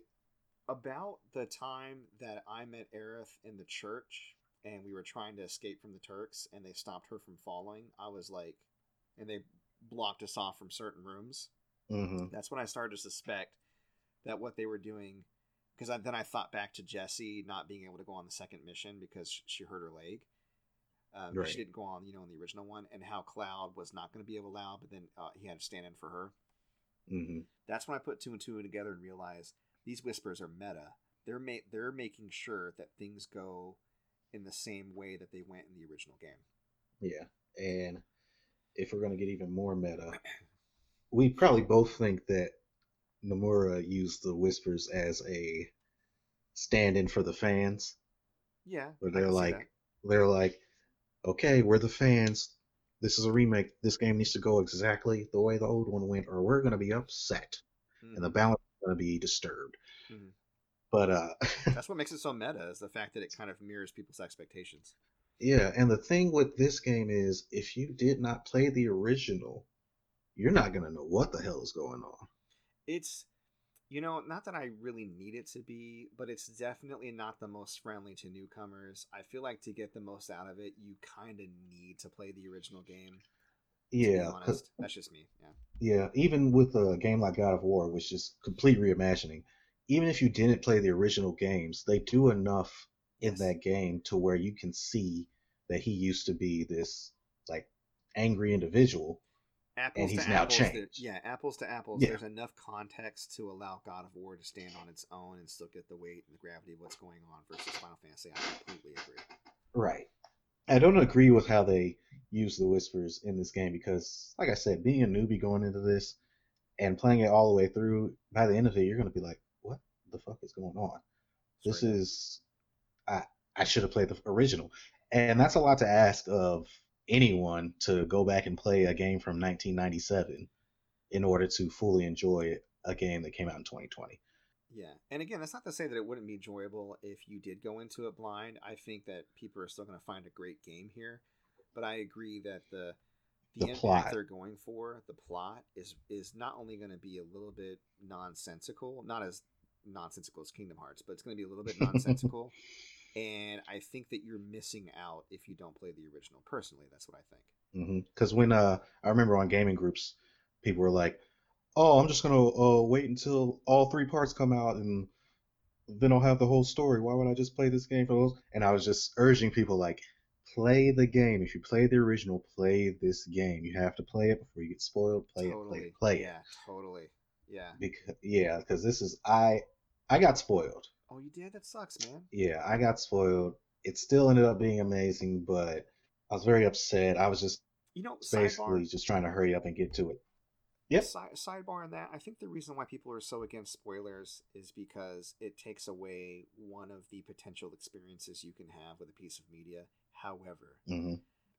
About the time that I met Aerith in the church and we were trying to escape from the Turks and they stopped her from falling, I was like, and they blocked us off from certain rooms. hmm That's when I started to suspect that what they were doing, because then I thought back to Jessie not being able to go on the second mission because she hurt her leg. Um, Right. She didn't go on, you know, in the original one, and how Cloud was not going to be able to allow, but then uh, he had to stand in for her. hmm That's when I put two and two together and realized these whispers are meta. They're ma- they're making sure that things go in the same way that they went in the original game. Yeah, and if we're going to get even more meta, we probably both think that Nomura used the whispers as a stand-in for the fans. Yeah, Where they're like, they're like, okay, we're the fans. This is a remake. This game needs to go exactly the way the old one went, or we're going to be upset, that. and the balance is going to be disturbed. Mhm. But uh, [LAUGHS] That's what makes it so meta is the fact that it kind of mirrors people's expectations. yeah, and the thing with this game is, if you did not play the original, you're not gonna know what the hell is going on. It's you know, not that I really need it to be, but it's definitely not the most friendly to newcomers. I feel like to get the most out of it, you kind of need to play the original game. Yeah, that's just me. Yeah, yeah. Even with a game like God of War, which is complete reimagining, even if you didn't play the original games, they do enough in that game to where you can see that he used to be this like angry individual. Apples he's to now apples. changed. yeah, apples to apples. Yeah. There's enough context to allow God of War to stand on its own and still get the weight and the gravity of what's going on versus Final Fantasy. I completely agree. Right. I don't agree with how they use the whispers in this game because, like I said, being a newbie going into this and playing it all the way through, by the end of it, you're going to be like, "What the fuck is going on?" This Straight up. is, I I should have played the original, and that's a lot to ask of anyone to go back and play a game from 1997 in order to fully enjoy a game that came out in 2020. Yeah, and again, that's not to say that it wouldn't be enjoyable if you did go into it blind. I think that people are still going to find a great game here, but I agree that the the, The plot. they're going for, the plot is is not only going to be a little bit nonsensical, not as nonsensical as Kingdom Hearts, but it's going to be a little bit nonsensical. [LAUGHS] and I think that you're missing out if you don't play the original. Personally, that's what I think. Because when uh, I remember on gaming groups, people were like, "Oh, I'm just gonna uh, wait until all three parts come out, and then I'll have the whole story. Why would I just play this game for those?" And I was just urging people like, play the game. If you play the original, play this game. You have to play it before you get spoiled. Play totally. it, play it, play it. yeah, totally. Yeah. Because yeah, because this is I I got spoiled. Oh, you did? That sucks, man. Yeah, I got spoiled. It still ended up being amazing, but I was very upset. I was just You know, basically sidebar. just trying to hurry up and get to it. Yes. Si- sidebar on that, I think the reason why people are so against spoilers is because it takes away one of the potential experiences you can have with a piece of media. However, hmm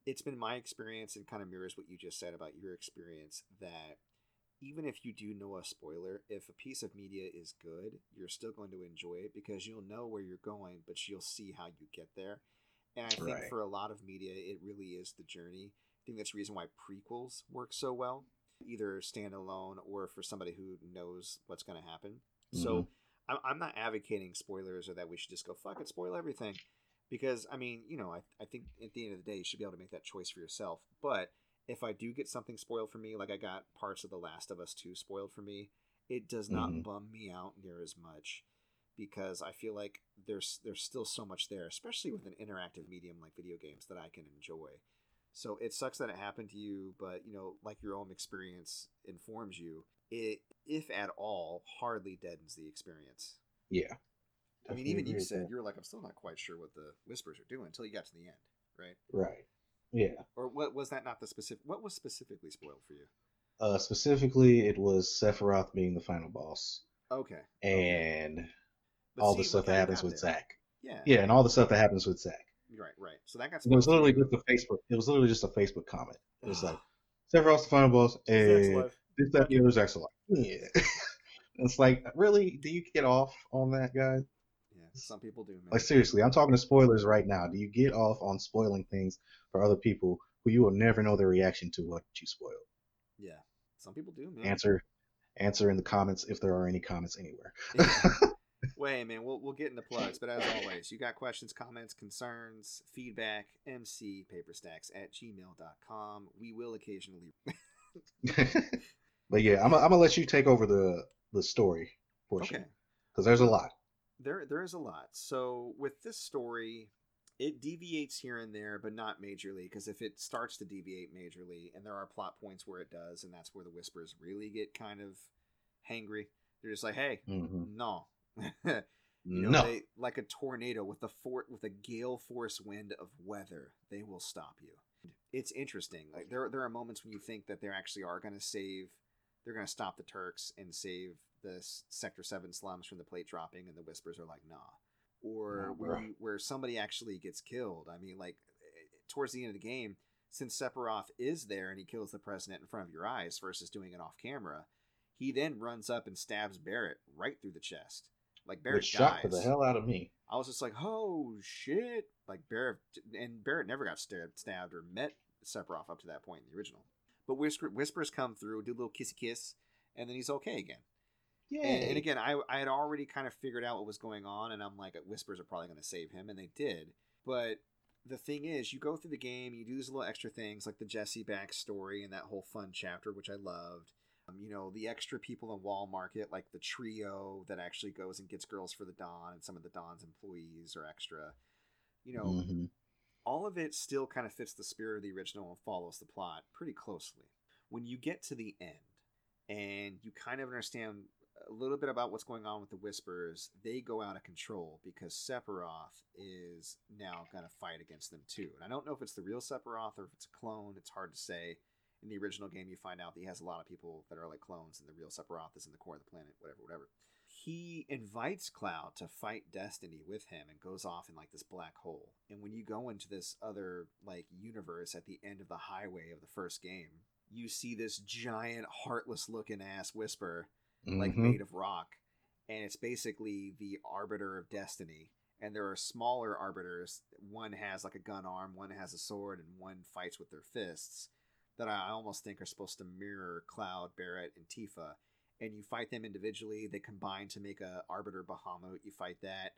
it's been my experience and kind of mirrors what you just said about your experience that even if you do know a spoiler, if a piece of media is good, you're still going to enjoy it because you'll know where you're going, but you'll see how you get there. And I think Right. for a lot of media, it really is the journey. I think that's the reason why prequels work so well, either standalone or for somebody who knows what's going to happen. So mm-hmm. I'm, I'm not advocating spoilers or that we should just go fuck it, spoil everything. Because, I mean, you know, I, I think at the end of the day, you should be able to make that choice for yourself. But if I do get something spoiled for me, like I got parts of The Last of Us 2 spoiled for me, it does not Mhm. bum me out near as much because I feel like there's there's still so much there, especially with an interactive medium like video games that I can enjoy. So it sucks that it happened to you, but you know, like your own experience informs you, it if at all hardly deadens the experience. Yeah. I mean, even you said that. you were like, I'm still not quite sure what the whispers are doing until you got to the end, right? right. Yeah. Or what was that not the specific? What was specifically spoiled for you? Uh, specifically, it was Sephiroth being the final boss, Okay, and But all see, the stuff that happens with there. Zack. Yeah, Yeah, and all the stuff that happens with Zack. right, right. So that got It was literally just a Facebook. It was literally just a Facebook comment. It was like [SIGHS] Sephiroth's the final boss, and this, that, the other Zack's. Yeah. [LAUGHS] it's like, really? Do you get off on that, guys? Yeah, some people do, man. Like seriously, I'm talking to spoilers right now. Do you get off on spoiling things for other people who you will never know their reaction to what you spoiled? yeah, some people do, man. Answer, answer in the comments if there are any comments anywhere. [LAUGHS] Wait, man, we'll we'll get into plugs, but as always, you got questions, comments, concerns, feedback, mcpaperstacks at gmail.com. We will occasionally [LAUGHS] but yeah, I'm, I'm gonna let you take over the the story portion Okay. because there's a lot. There there is a lot. So with this story, it deviates here and there, but not majorly, because if it starts to deviate majorly, and there are plot points where it does, and that's where the whispers really get kind of hangry. They're just like, hey, hmm no. [LAUGHS] You know, no, they, like a tornado with a for, with a gale force wind of weather, they will stop you. It's interesting. Like there there are moments when you think that they actually are going to save, they're going to stop the Turks and save the Sector Seven slums from the plate dropping, and the Whispers are like, nah. Or where you, where somebody actually gets killed. I mean, like eh, towards the end of the game, since Sephiroth is there and he kills the president in front of your eyes versus doing it off camera, he then runs up and stabs Barret right through the chest Like Barret Which dies. shocked the hell out of me. I was just like, oh shit! Like Barret and Barret never got stabbed, stabbed or met Sephiroth up to that point in the original. But Whisper, whispers come through, do a little kissy kiss, and then he's okay again. Yeah. And, and again, I I had already kind of figured out what was going on, and I'm like, whispers are probably going to save him, and they did. But the thing is, you go through the game, you do these little extra things like the Jessie backstory and that whole fun chapter, which I loved. Um, you know, the extra people in Wall Market, like the trio that actually goes and gets girls for the Don, and some of the Don's employees are extra. You know, Mhm. all of it still kind of fits the spirit of the original and follows the plot pretty closely. When you get to the end and you kind of understand a little bit about what's going on with the Whispers, they go out of control because Sephiroth is now going to fight against them too. And I don't know if it's the real Sephiroth or if it's a clone. It's hard to say. In the original game, you find out that he has a lot of people that are like clones, and the real Sephiroth is in the core of the planet, whatever, whatever. He invites Cloud to fight Destiny with him and goes off in like this black hole. And when you go into this other like universe at the end of the highway of the first game, you see this giant heartless looking ass whisper like Mhm. made of rock and it's basically the arbiter of destiny and there are smaller arbiters. One has like a gun arm one has a sword and one fights with their fists that i almost think are supposed to mirror cloud barret and tifa and you fight them individually. They combine to make a arbiter bahamut. You fight that.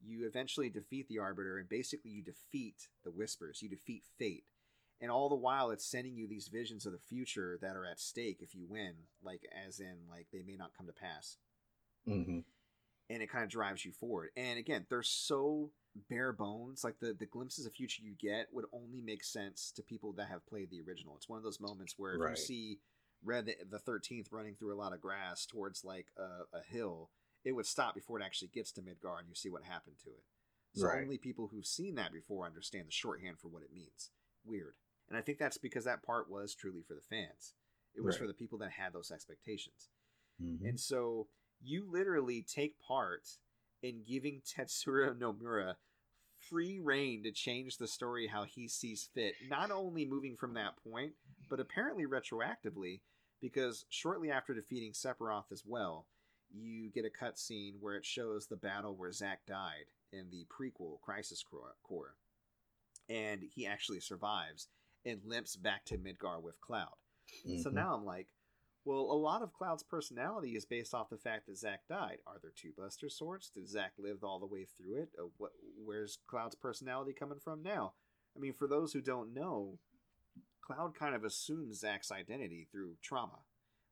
You eventually defeat the arbiter and basically you defeat the whispers. You defeat fate and all the while it's sending you these visions of the future that are at stake if you win like as in like they may not come to pass Mhm. and it kind of drives you forward and again they're so bare bones like the the glimpses of future you get would only make sense to people that have played the original it's one of those moments where if Right. you see red the, the 13th running through a lot of grass towards like a, a hill it would stop before it actually gets to midgar and you see what happened to it so Right. only people who've seen that before understand the shorthand for what it means weird and i think that's because that part was truly for the fans it was Right. for the people that had those expectations Mhm. and so you literally take part in giving [LAUGHS] Tetsuya Nomura free reign to change the story how he sees fit, not only moving from that point, but apparently retroactively, because shortly after defeating Sephiroth as well, you get a cutscene where it shows the battle where Zack died in the prequel Crisis Core. And he actually survives and limps back to Midgar with Cloud. So Mhm. now I'm like, well, a lot of Cloud's personality is based off the fact that Zack died. Are there two Buster Swords? Did Zack live all the way through it? Uh, what? Where's Cloud's personality coming from now? I mean, for those who don't know, Cloud kind of assumes Zack's identity through trauma,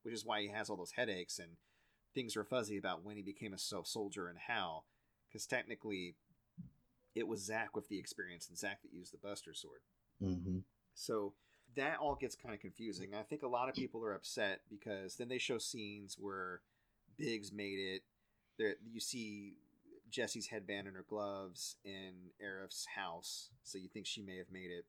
which is why he has all those headaches and things are fuzzy about when he became a so- soldier and how. Because technically, it was Zack with the experience and Zack that used the Buster Sword. Mhm. So that all gets kind of confusing. I think a lot of people are upset because then they show scenes where Biggs made it. There, you see Jessie's headband and her gloves in Aerith's house, so you think she may have made it.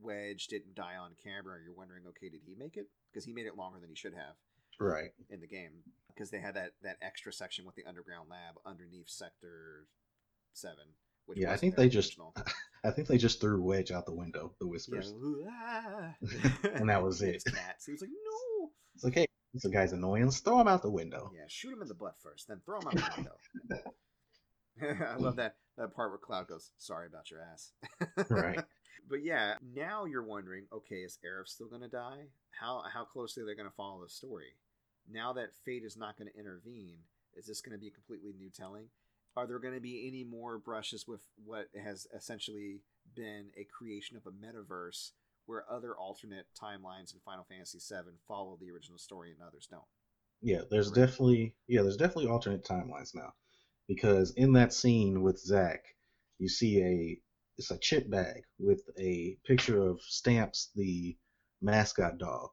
Wedge didn't die on camera. You're wondering, okay, did he make it? Because he made it longer than he should have Right. in the game because they had that that extra section with the underground lab underneath Sector Seven. Which Yeah, I think they in the just. [LAUGHS] I think they just threw Wedge out the window. The whispers. Ah. [LAUGHS] And [LAUGHS] that was it. Cats. He was like, no. It's like, hey, this guy's annoying. Let's throw him out the window. Yeah, shoot him in the butt first, then throw him out the window. I love that that part where Cloud goes, "Sorry about your ass." Right. But yeah, now you're wondering, okay, is Aerith still going to die? How how closely are they going to follow the story? Now that fate is not going to intervene, is this going to be a completely new telling? Are there going to be any more brushes with what has essentially been a creation of a metaverse where other alternate timelines in Final Fantasy VII follow the original story and others don't? Yeah, there's Right. definitely yeah, there's definitely alternate timelines now, because in that scene with Zack, you see a it's a chip bag with a picture of Stamps, the mascot dog.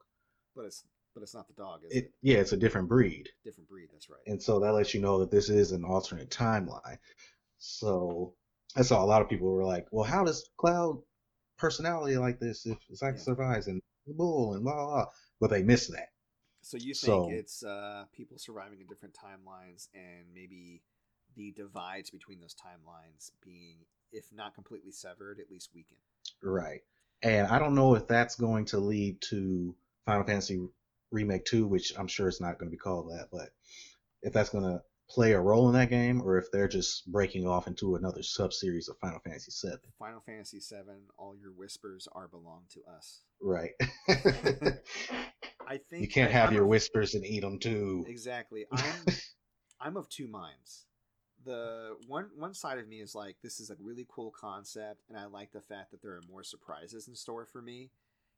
But it's but it's not the dog, is it? It yeah, it's a different breed, Different breed. That's right. and so that lets you know that this is an alternate timeline. So I saw a lot of people were like, "Well, how does Cloud personality like this if Zack Yeah. survives and bull and blah blah?" blah. But they missed that. So you think So- it's uh, people surviving in different timelines, and maybe the divides between those timelines being, if not completely severed, at least weakened. Right. And I don't know if that's going to lead to Final Fantasy Remake 2, which I'm sure it's not going to be called that, but if that's going to play a role in that game, or if they're just breaking off into another sub series of Final Fantasy VII. Final Fantasy 7, all your whispers are belong to us. Right. [LAUGHS] I think you can't have I'm your of- whispers and eat them too. Exactly. [LAUGHS] I'm I'm of two minds. The one one side of me is like this is a really cool concept, and I like the fact that there are more surprises in store for me.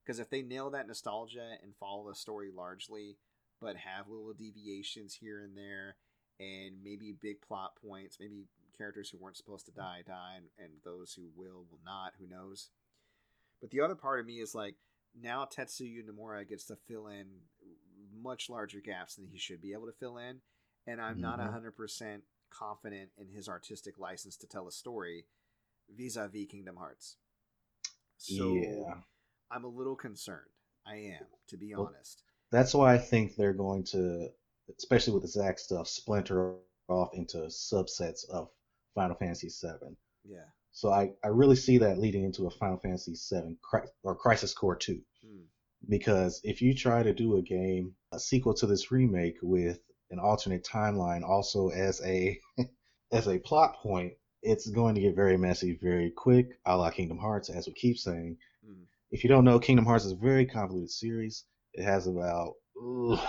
Because if they nail that nostalgia and follow the story largely, but have little deviations here and there, and maybe big plot points, maybe characters who weren't supposed to die die, and, and those who will will not. Who knows? But the other part of me is like now Tetsuya Nomura gets to fill in much larger gaps than he should be able to fill in, and I'm not Mhm. hundred percent confident in his artistic license to tell a story vis-a-vis Kingdom Hearts. So yeah. I'm a little concerned. I am, to be Well- honest. That's why I think they're going to, especially with the Zack stuff, splinter off into subsets of Final Fantasy VII. Yeah. So I, I really see that leading into a Final Fantasy VII or Crisis Core 2. Hmm. Because if you try to do a game, a sequel to this remake with an alternate timeline also as a [LAUGHS] as a plot point, it's going to get very messy very quick, a la Kingdom Hearts, as we keep saying. If you don't know, Kingdom Hearts is a very convoluted series. It has about ugh,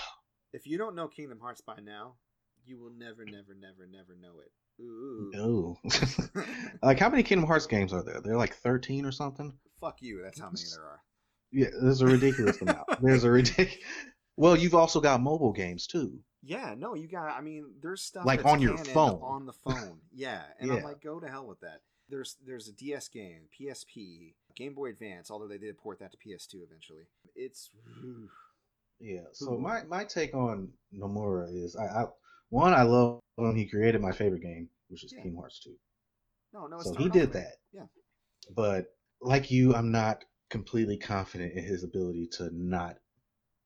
If you don't know Kingdom Hearts by now, you will never, never, never, never know it. Ooh. Ooh. [LAUGHS] like how many Kingdom Hearts games are there? They're like thirteen or something. Fuck you. That's how many there are. Yeah, there's a ridiculous amount. [LAUGHS] There's a ridiculous. Well, you've also got mobile games too. Yeah, no, you got. I mean, there's stuff Like on your phone. on the phone. Yeah, and I'm like, go to hell with that. There's there's a DS game, PSP, Game Boy Advance. Although they did port that to PS2 eventually. It's Yeah. So my my take on Nomura is I, I one I love him. He created my favorite game, which is Yeah. Kingdom Hearts two. no, no. It's so he did that. Yeah. But like you, I'm not completely confident in his ability to not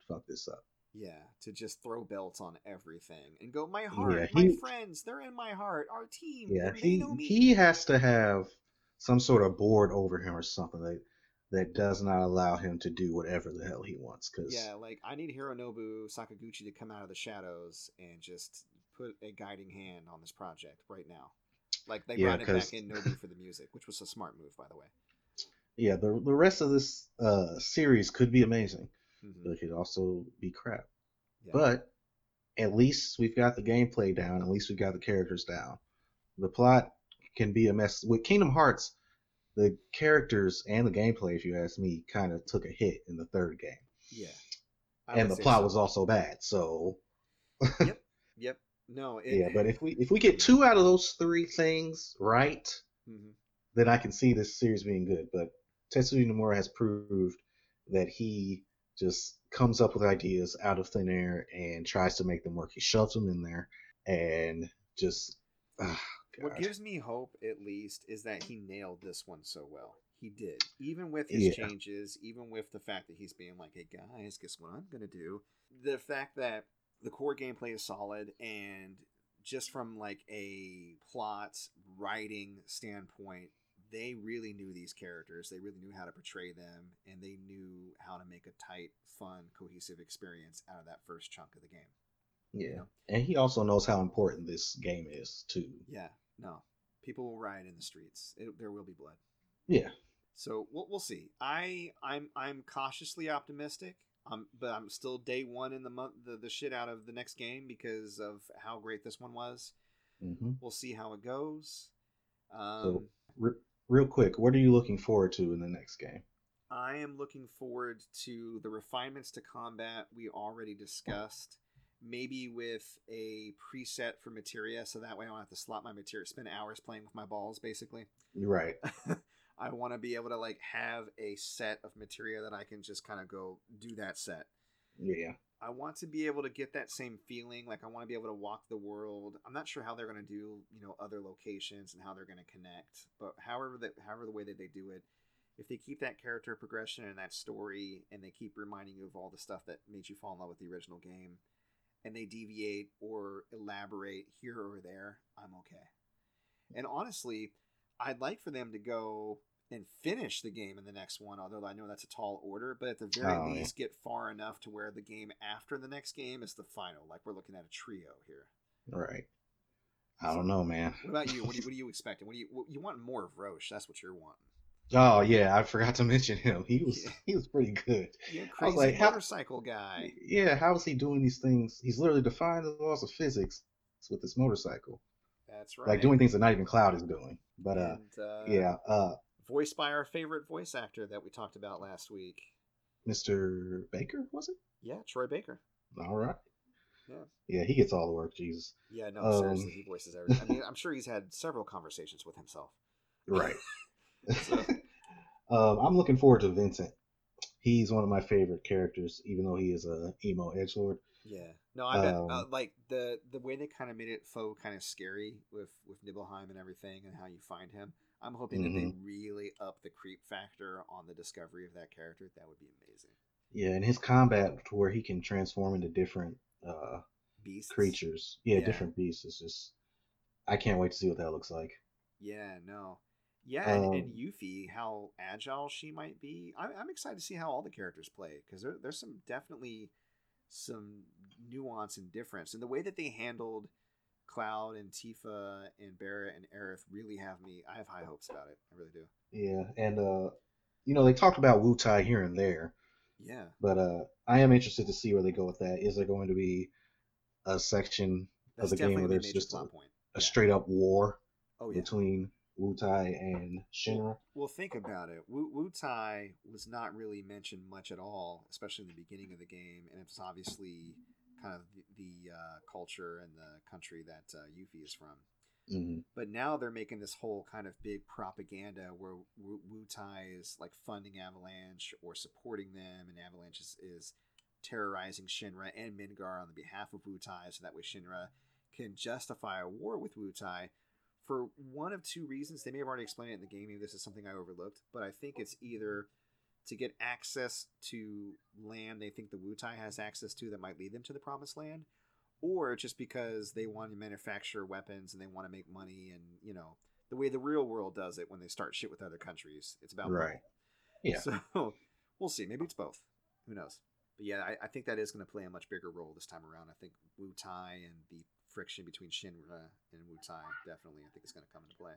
fuck this up. Yeah, to just throw belts on everything and go, my heart, Yeah, my friends, they're in my heart, our team, Yeah, they he know me. he has to have some sort of board over him or something that that does not allow him to do whatever the hell he wants. Because Yeah, like I need Hironobu Sakaguchi to come out of the shadows and just put a guiding hand on this project right now. Like they Yeah, brought it 'cause- back in Nobu [LAUGHS] for the music, which was a smart move, by the way. yeah, the the rest of this uh, series could be amazing, Mhm. but it could also be crap. Yeah. But at least we've got the gameplay down. At least we've got the characters down. The plot can be a mess. With Kingdom Hearts, the characters and the gameplay, if you ask me, kind of took a hit in the third game, yeah, I and the plot so. was also bad. So [LAUGHS] Yep. Yep. No. It, yeah, but if we if we get two out of those three things right, Mhm. then I can see this series being good. But Tetsuya Nomura has proved that he just comes up with ideas out of thin air and tries to make them work. He shoves them in there and just What gives me hope, at least, is that he nailed this one so well. He did, even with his Yeah. changes, even with the fact that he's being like, "Hey guys, guess what I'm gonna do?" The fact that the core gameplay is solid, and just from like a plot writing standpoint, they really knew these characters. They really knew how to portray them, and they knew how to make a tight, fun, cohesive experience out of that first chunk of the game. yeah. know? And he also knows how important this game is too. Yeah, no, people will riot in the streets. It, there will be blood. Yeah. So we'll, we'll see. I I'm I'm cautiously optimistic. Um, but I'm still day one in the month the, the shit out of the next game because of how great this one was. hmm We'll see how it goes. Um, So- Re- real quick, what are you looking forward to in the next game? I am looking forward to the refinements to combat we already discussed. Maybe with a preset for materia, so that way I don't have to slot my materia, spend hours playing with my balls, basically. Right. [LAUGHS] I want to be able to like have a set of materia that I can just kind of go do that set. Yeah. I want to be able to get that same feeling. Like I want to be able to walk the world. I'm not sure how they're going to do, you know, other locations and how they're going to connect. But however that, however the way that they do it, if they keep that character progression and that story, and they keep reminding you of all the stuff that made you fall in love with the original game, and they deviate or elaborate here or there, I'm okay. And honestly, I'd like for them to go and finish the game in the next one, although I know that's a tall order, but at the very Oh, yeah. least get far enough to where the game after the next game is the final. Like we're looking at a trio here. Right. I don't know, man. What about you? What are you, [LAUGHS] what are you expecting? What do you what, you want more of Roche? That's what you're wanting. Oh yeah, I forgot to [LAUGHS] mention him. He was Yeah. he was pretty good. You I was crazy like, how- motorcycle guy. Yeah, how is he doing these things? He's literally defying the laws of physics with this motorcycle, That's right. like doing things that not even Cloud is doing. But uh, and, uh, yeah, uh, voiced by our favorite voice actor that we talked about last week. Mr. Baker was it? Yeah, Troy Baker. All right. Yeah. Yeah, he gets all the work. Jesus. Yeah, no, Um, seriously, he voices everything. I mean, I'm sure he's had several conversations with himself. [LAUGHS] Right. So, um, I'm looking forward to Vincent. He's one of my favorite characters, even though he is a emo edge lord. yeah, no, I bet Um, uh, like the the way they kind of made it faux kind of scary with with Nibelheim and everything and how you find him. I'm hoping that they Mm-hmm. really up the creep factor on the discovery of that character. That would be amazing. Yeah, and his combat to where he can transform into different uh, Beasts, creatures. Yeah, Yeah. different beasts. It's just I can't wait to see what that looks like. Yeah, no. Yeah, and, and Um, Yuffie, how agile she might be. I'm, I'm excited to see how all the characters play because there, there's some definitely some nuance and difference. And the way that they handled Cloud and Tifa and Barret and Aerith really have me. I have high hopes about it. I really do. Yeah, and uh, you know they talked about Wu Tai here and there, Yeah. but uh, I am interested to see where they go with that. Is there going to be a section That's the game where the there's just a- point. a Yeah. straight up war Oh, yeah. between Wu Tai and Shinra? Well, think about it. Wu, Tai was not really mentioned much at all, especially in the beginning of the game, and it's obviously kind of the, the uh, culture and the country that uh, Yuffie is from. hmm But now they're making this whole kind of big propaganda where Wu, Wu Tai is like funding Avalanche or supporting them, and Avalanche is, is terrorizing Shinra and Midgar on the behalf of Wu Tai, so that way Shinra can justify a war with Wu Tai for one of two reasons. They may have already explained it in the game. Maybe this is something I overlooked, but I think it's either to get access to land they think the Wu Tai has access to that might lead them to the Promised Land, or just because they want to manufacture weapons and they want to make money and you know the way the real world does it when they start shit with other countries. It's about Right. money. Yeah. So [LAUGHS] we'll see. Maybe it's both. Who knows? But yeah, I, I think that is going to play a much bigger role this time around. I think Wu Tai and the friction between Shinra and Wu Tai definitely, I think, is going to come into play.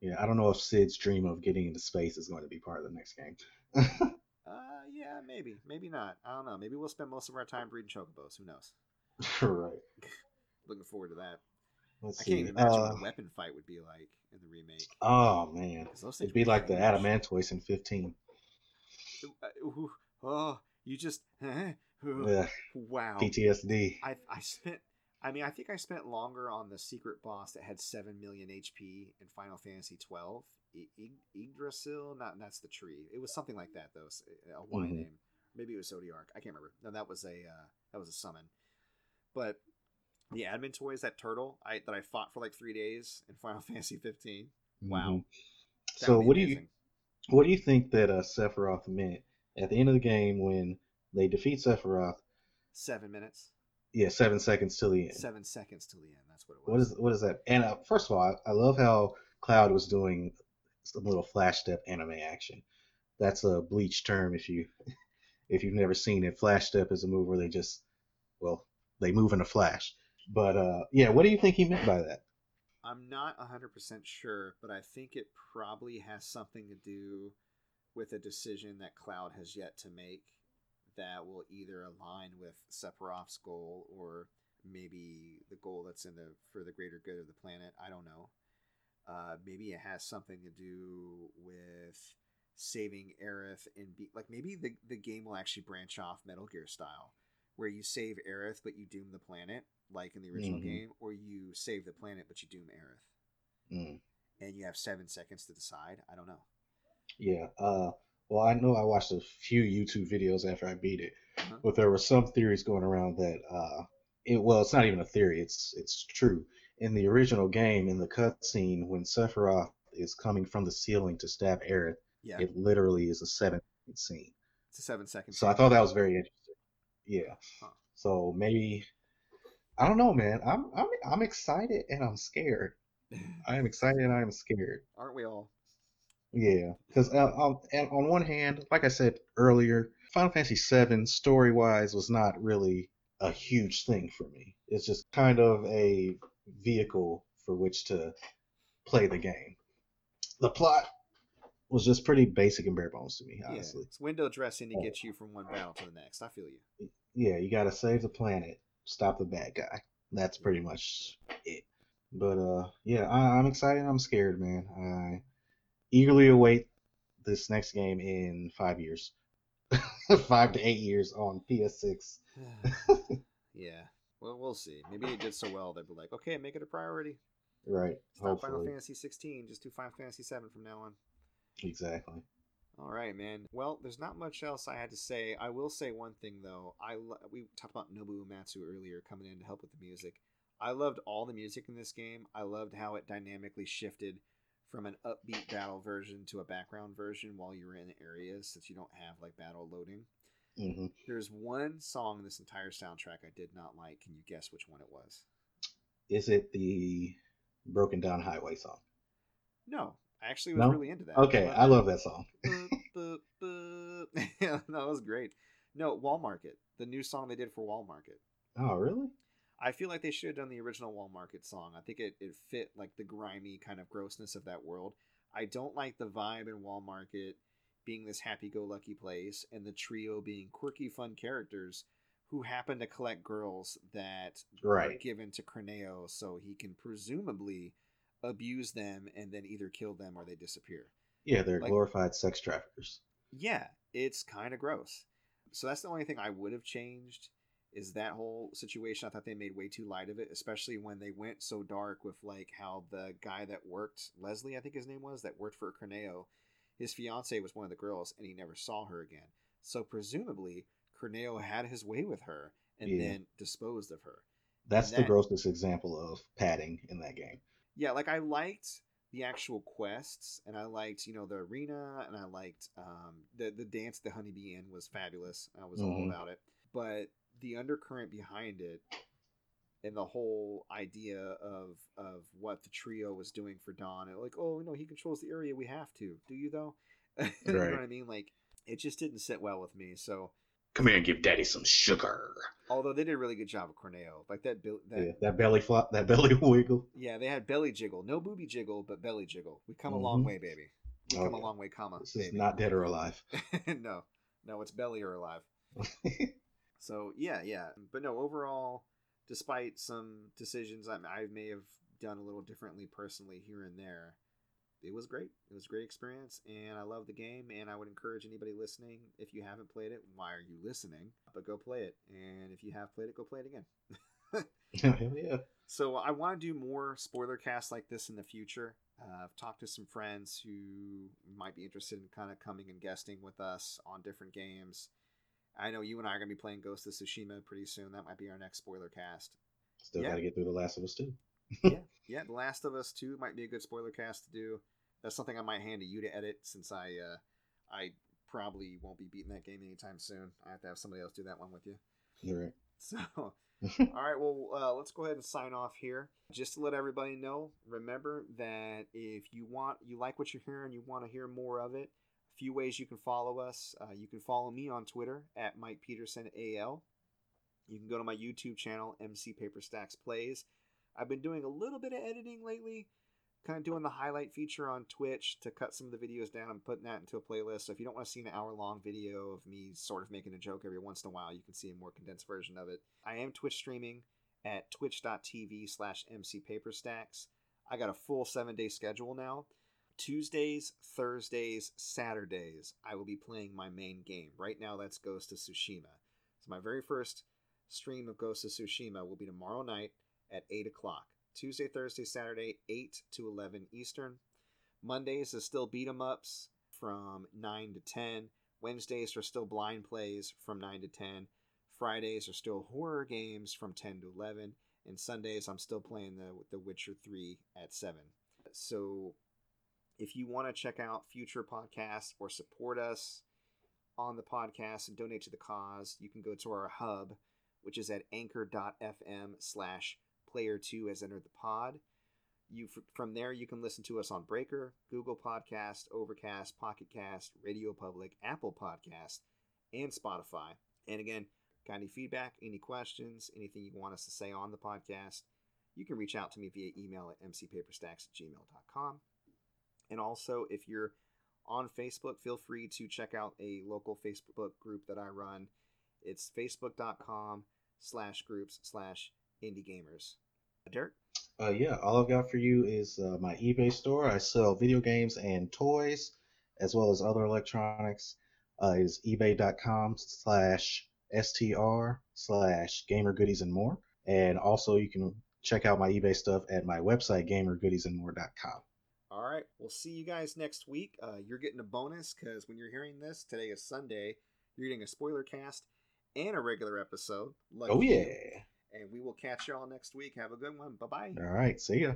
Yeah, I don't know if Sid's dream of getting into space is going to be part of the next game. [LAUGHS] Uh, yeah, maybe, maybe not. I don't know. Maybe we'll spend most of our time breeding chocobos. Who knows? [LAUGHS] right. [LAUGHS] Looking forward to that. Let's I see. can't even imagine Uh, what a weapon fight would be like in the remake. oh man, it'd be like the huge. Adamantoise in 15. Uh, Oh, you just Yeah, wow. PTSD. I I spent. I mean, I think I spent longer on the secret boss that had seven million HP in Final Fantasy twelve. I- I- Yggdrasil, not that's the tree. It was something like that though. A Y Mhm. name. Maybe it was Zodiark. I can't remember. No, that was a uh, that was a summon. But the Adamantoise, that turtle, I that I fought for like three days in Final [LAUGHS] Fantasy fifteen. Wow. Mhm. So what do you what do you think that uh, Sephiroth meant at the end of the game when they defeat Sephiroth? Seven minutes, Yeah, seven seconds till the end. seven seconds till the end. That's what it was. What is what is that? And uh, first of all, I, I love how Cloud was doing some little flash step anime action. That's a bleach term if you if you've never seen it. Flash step is a move where they just well they move in a flash. But uh, yeah, what do you think he meant by that? I'm not 100% sure, but I think it probably has something to do with a decision that Cloud has yet to make that will either align with Sephiroth's goal or maybe the goal that's in the for the greater good of the planet. I don't know. Uh, maybe it has something to do with saving Aerith and be like maybe the the game will actually branch off Metal Gear style, where you save Aerith but you doom the planet, like in the original Mhm. game, or you save the planet but you doom Aerith, Mm, and you have seven seconds to decide. I don't know. yeah. Uh, well, I know I watched a few YouTube videos after I beat it, Uh-huh. but there were some theories going around that uh, it well, it's not even a theory. It's it's true. In the original game, in the cutscene, when Sephiroth is coming from the ceiling to stab Aerith, Yeah, it literally is a seven second scene. it's a seven second. So I thought that was very interesting. Yeah. Huh. So maybe I don't know, man. I'm I'm I'm excited and I'm scared. [LAUGHS] I am excited and I am scared. aren't we all? Yeah, because uh, on, on one hand, like I said earlier, Final Fantasy VII story wise was not really a huge thing for me. It's just kind of a vehicle for which to play the game. The plot was just pretty basic and bare bones to me, honestly. Yeah, it's window dressing to get you from one battle to the next. I feel you. Yeah, you got to save the planet, stop the bad guy. That's pretty much it. But uh, yeah, I, I'm excited. I'm scared, man. I eagerly await this next game in five years, [LAUGHS] five to eight years on PS6. [SIGHS] yeah. Well, we'll see. Maybe it did so well they'd be like, okay, make it a priority. Right. Stop Final Fantasy 16. Just do Final Fantasy 7 from now on. Exactly. All right, man. Well, there's not much else I had to say. I will say one thing though. I lo- we talked about Nobuo Uematsu earlier coming in to help with the music. I loved all the music in this game. I loved how it dynamically shifted from an upbeat battle version to a background version while you're in areas since you don't have like battle loading. Mm-hmm. There's one song in this entire soundtrack I did not like. Can you guess which one it was? Is it the Broken Down Highway song? No, I actually was No? really into that. Okay, I love that song. Boop, boop, boop. [LAUGHS] yeah, that was great. No, Wall Market, the new song they did for Wall Market. Oh, really? I feel like they should have done the original Wall Market song. I think it, it fit like the grimy kind of grossness of that world. I don't like the vibe in Wall Market being this happy go lucky place and the trio being quirky, fun characters who happen to collect girls that are Right. given to Corneo so he can presumably abuse them and then either kill them or they disappear. Yeah, they're Like- glorified sex traffickers. Yeah, it's kind of gross. So that's the only thing I would have changed is that whole situation. I thought they made way too light of it, especially when they went so dark with like how the guy that worked Leslie, I think his name was, that worked for Corneo, his fiance was one of the girls and he never saw her again. So presumably Corneo had his way with her and Yeah. then disposed of her. That's And the grossest example of padding in that game. yeah like i liked the actual quests and i liked you know the arena and i liked um the the dance the Honeybee Inn was fabulous i was all Mhm. about it but the undercurrent behind it and the whole idea of of what the trio was doing for Don and like oh no he controls the area we have to do you though [LAUGHS] you know what i mean like it just didn't sit well with me so Come here and give daddy some sugar. although they did a really good job with corneo like that bill that yeah, that belly flop, that [LAUGHS] belly wiggle. Yeah, they had belly jiggle. No booby jiggle, but belly jiggle. We come a mm-hmm. long way, baby. We oh, come a long way, comma. This is not dead or alive. [LAUGHS] no, no, it's belly or alive. So yeah, yeah. But no, overall, despite some decisions I, I may have done a little differently personally here and there, it was great. It was a great experience, and I love the game. And I would encourage anybody listening, if you haven't played it, why are you listening? But go play it, and if you have played it, go play it again. Hell [LAUGHS] [LAUGHS] yeah. So I want to do more spoiler casts like this in the future. Uh, I've talked to some friends who might be interested in kind of coming and guesting with us on different games. I know you and I are going to be playing Ghost of Tsushima pretty soon. That might be our next spoiler cast. Still Yeah. got to get through The Last of Us too. [LAUGHS] yeah, yeah. The Last of Us Two might be a good spoiler cast to do. That's something I might hand to you to edit since I, uh, I probably won't be beating that game anytime soon. I have to have somebody else do that one with you. You're right. [LAUGHS] So, [LAUGHS] all right, well, uh, let's go ahead and sign off here. Just to let everybody know, remember that if you want, you like what you're hearing, you want to hear more of it, a few ways you can follow us. Uh, you can follow me on Twitter at Mike Peterson AL. You can go to my YouTube channel, MC Paper Stacks Plays. I've been doing a little bit of editing lately, kind of doing the highlight feature on Twitch to cut some of the videos down and putting that into a playlist. So if you don't want to see an hour long video of me sort of making a joke every once in a while, you can see a more condensed version of it. I am Twitch streaming at twitch.tv slash mcpaperstacks. I got a full seven day schedule now. Tuesdays, Thursdays, Saturdays, I will be playing my main game. Right now, that's Ghost of Tsushima. So my very first stream of Ghost of Tsushima will be tomorrow night at 8 o'clock. Tuesday, Thursday, Saturday, 8 to 11 Eastern. Mondays is still beat 'em ups from 9 to 10. Wednesdays are still blind plays from 9 to 10. Fridays are still horror games from 10 to 11. And Sundays, I'm still playing the, the Witcher 3 at 7. So if you want to check out future podcasts or support us on the podcast and donate to the cause, you can go to our hub, which is at anchor.fm slash player two has entered the pod. You from there you can listen to us on Breaker, Google Podcast, Overcast, Pocket Cast, Radio Public, Apple Podcast, and Spotify. And again, got any feedback, any questions, anything you want us to say on the podcast, you can reach out to me via email at mcpaperstacks at gmail.com. And also, if you're on Facebook, feel free to check out a local Facebook group that I run. It's facebook.com slash groups slash indie gamers. Derek? Uh, yeah, all I've got for you is uh, my eBay store. I sell video games and toys, as well as other electronics. Uh, is ebay.com slash str slash gamer goodies and more. And also, you can check out my eBay stuff at my website, gamergoodiesandmore.com. All right, we'll see you guys next week. Uh, you're getting a bonus because when you're hearing this, today is Sunday. You're getting a spoiler cast and a regular episode. Lucky Oh, you. yeah. And we will catch y'all next week. Have a good one. Bye bye. All right, see ya.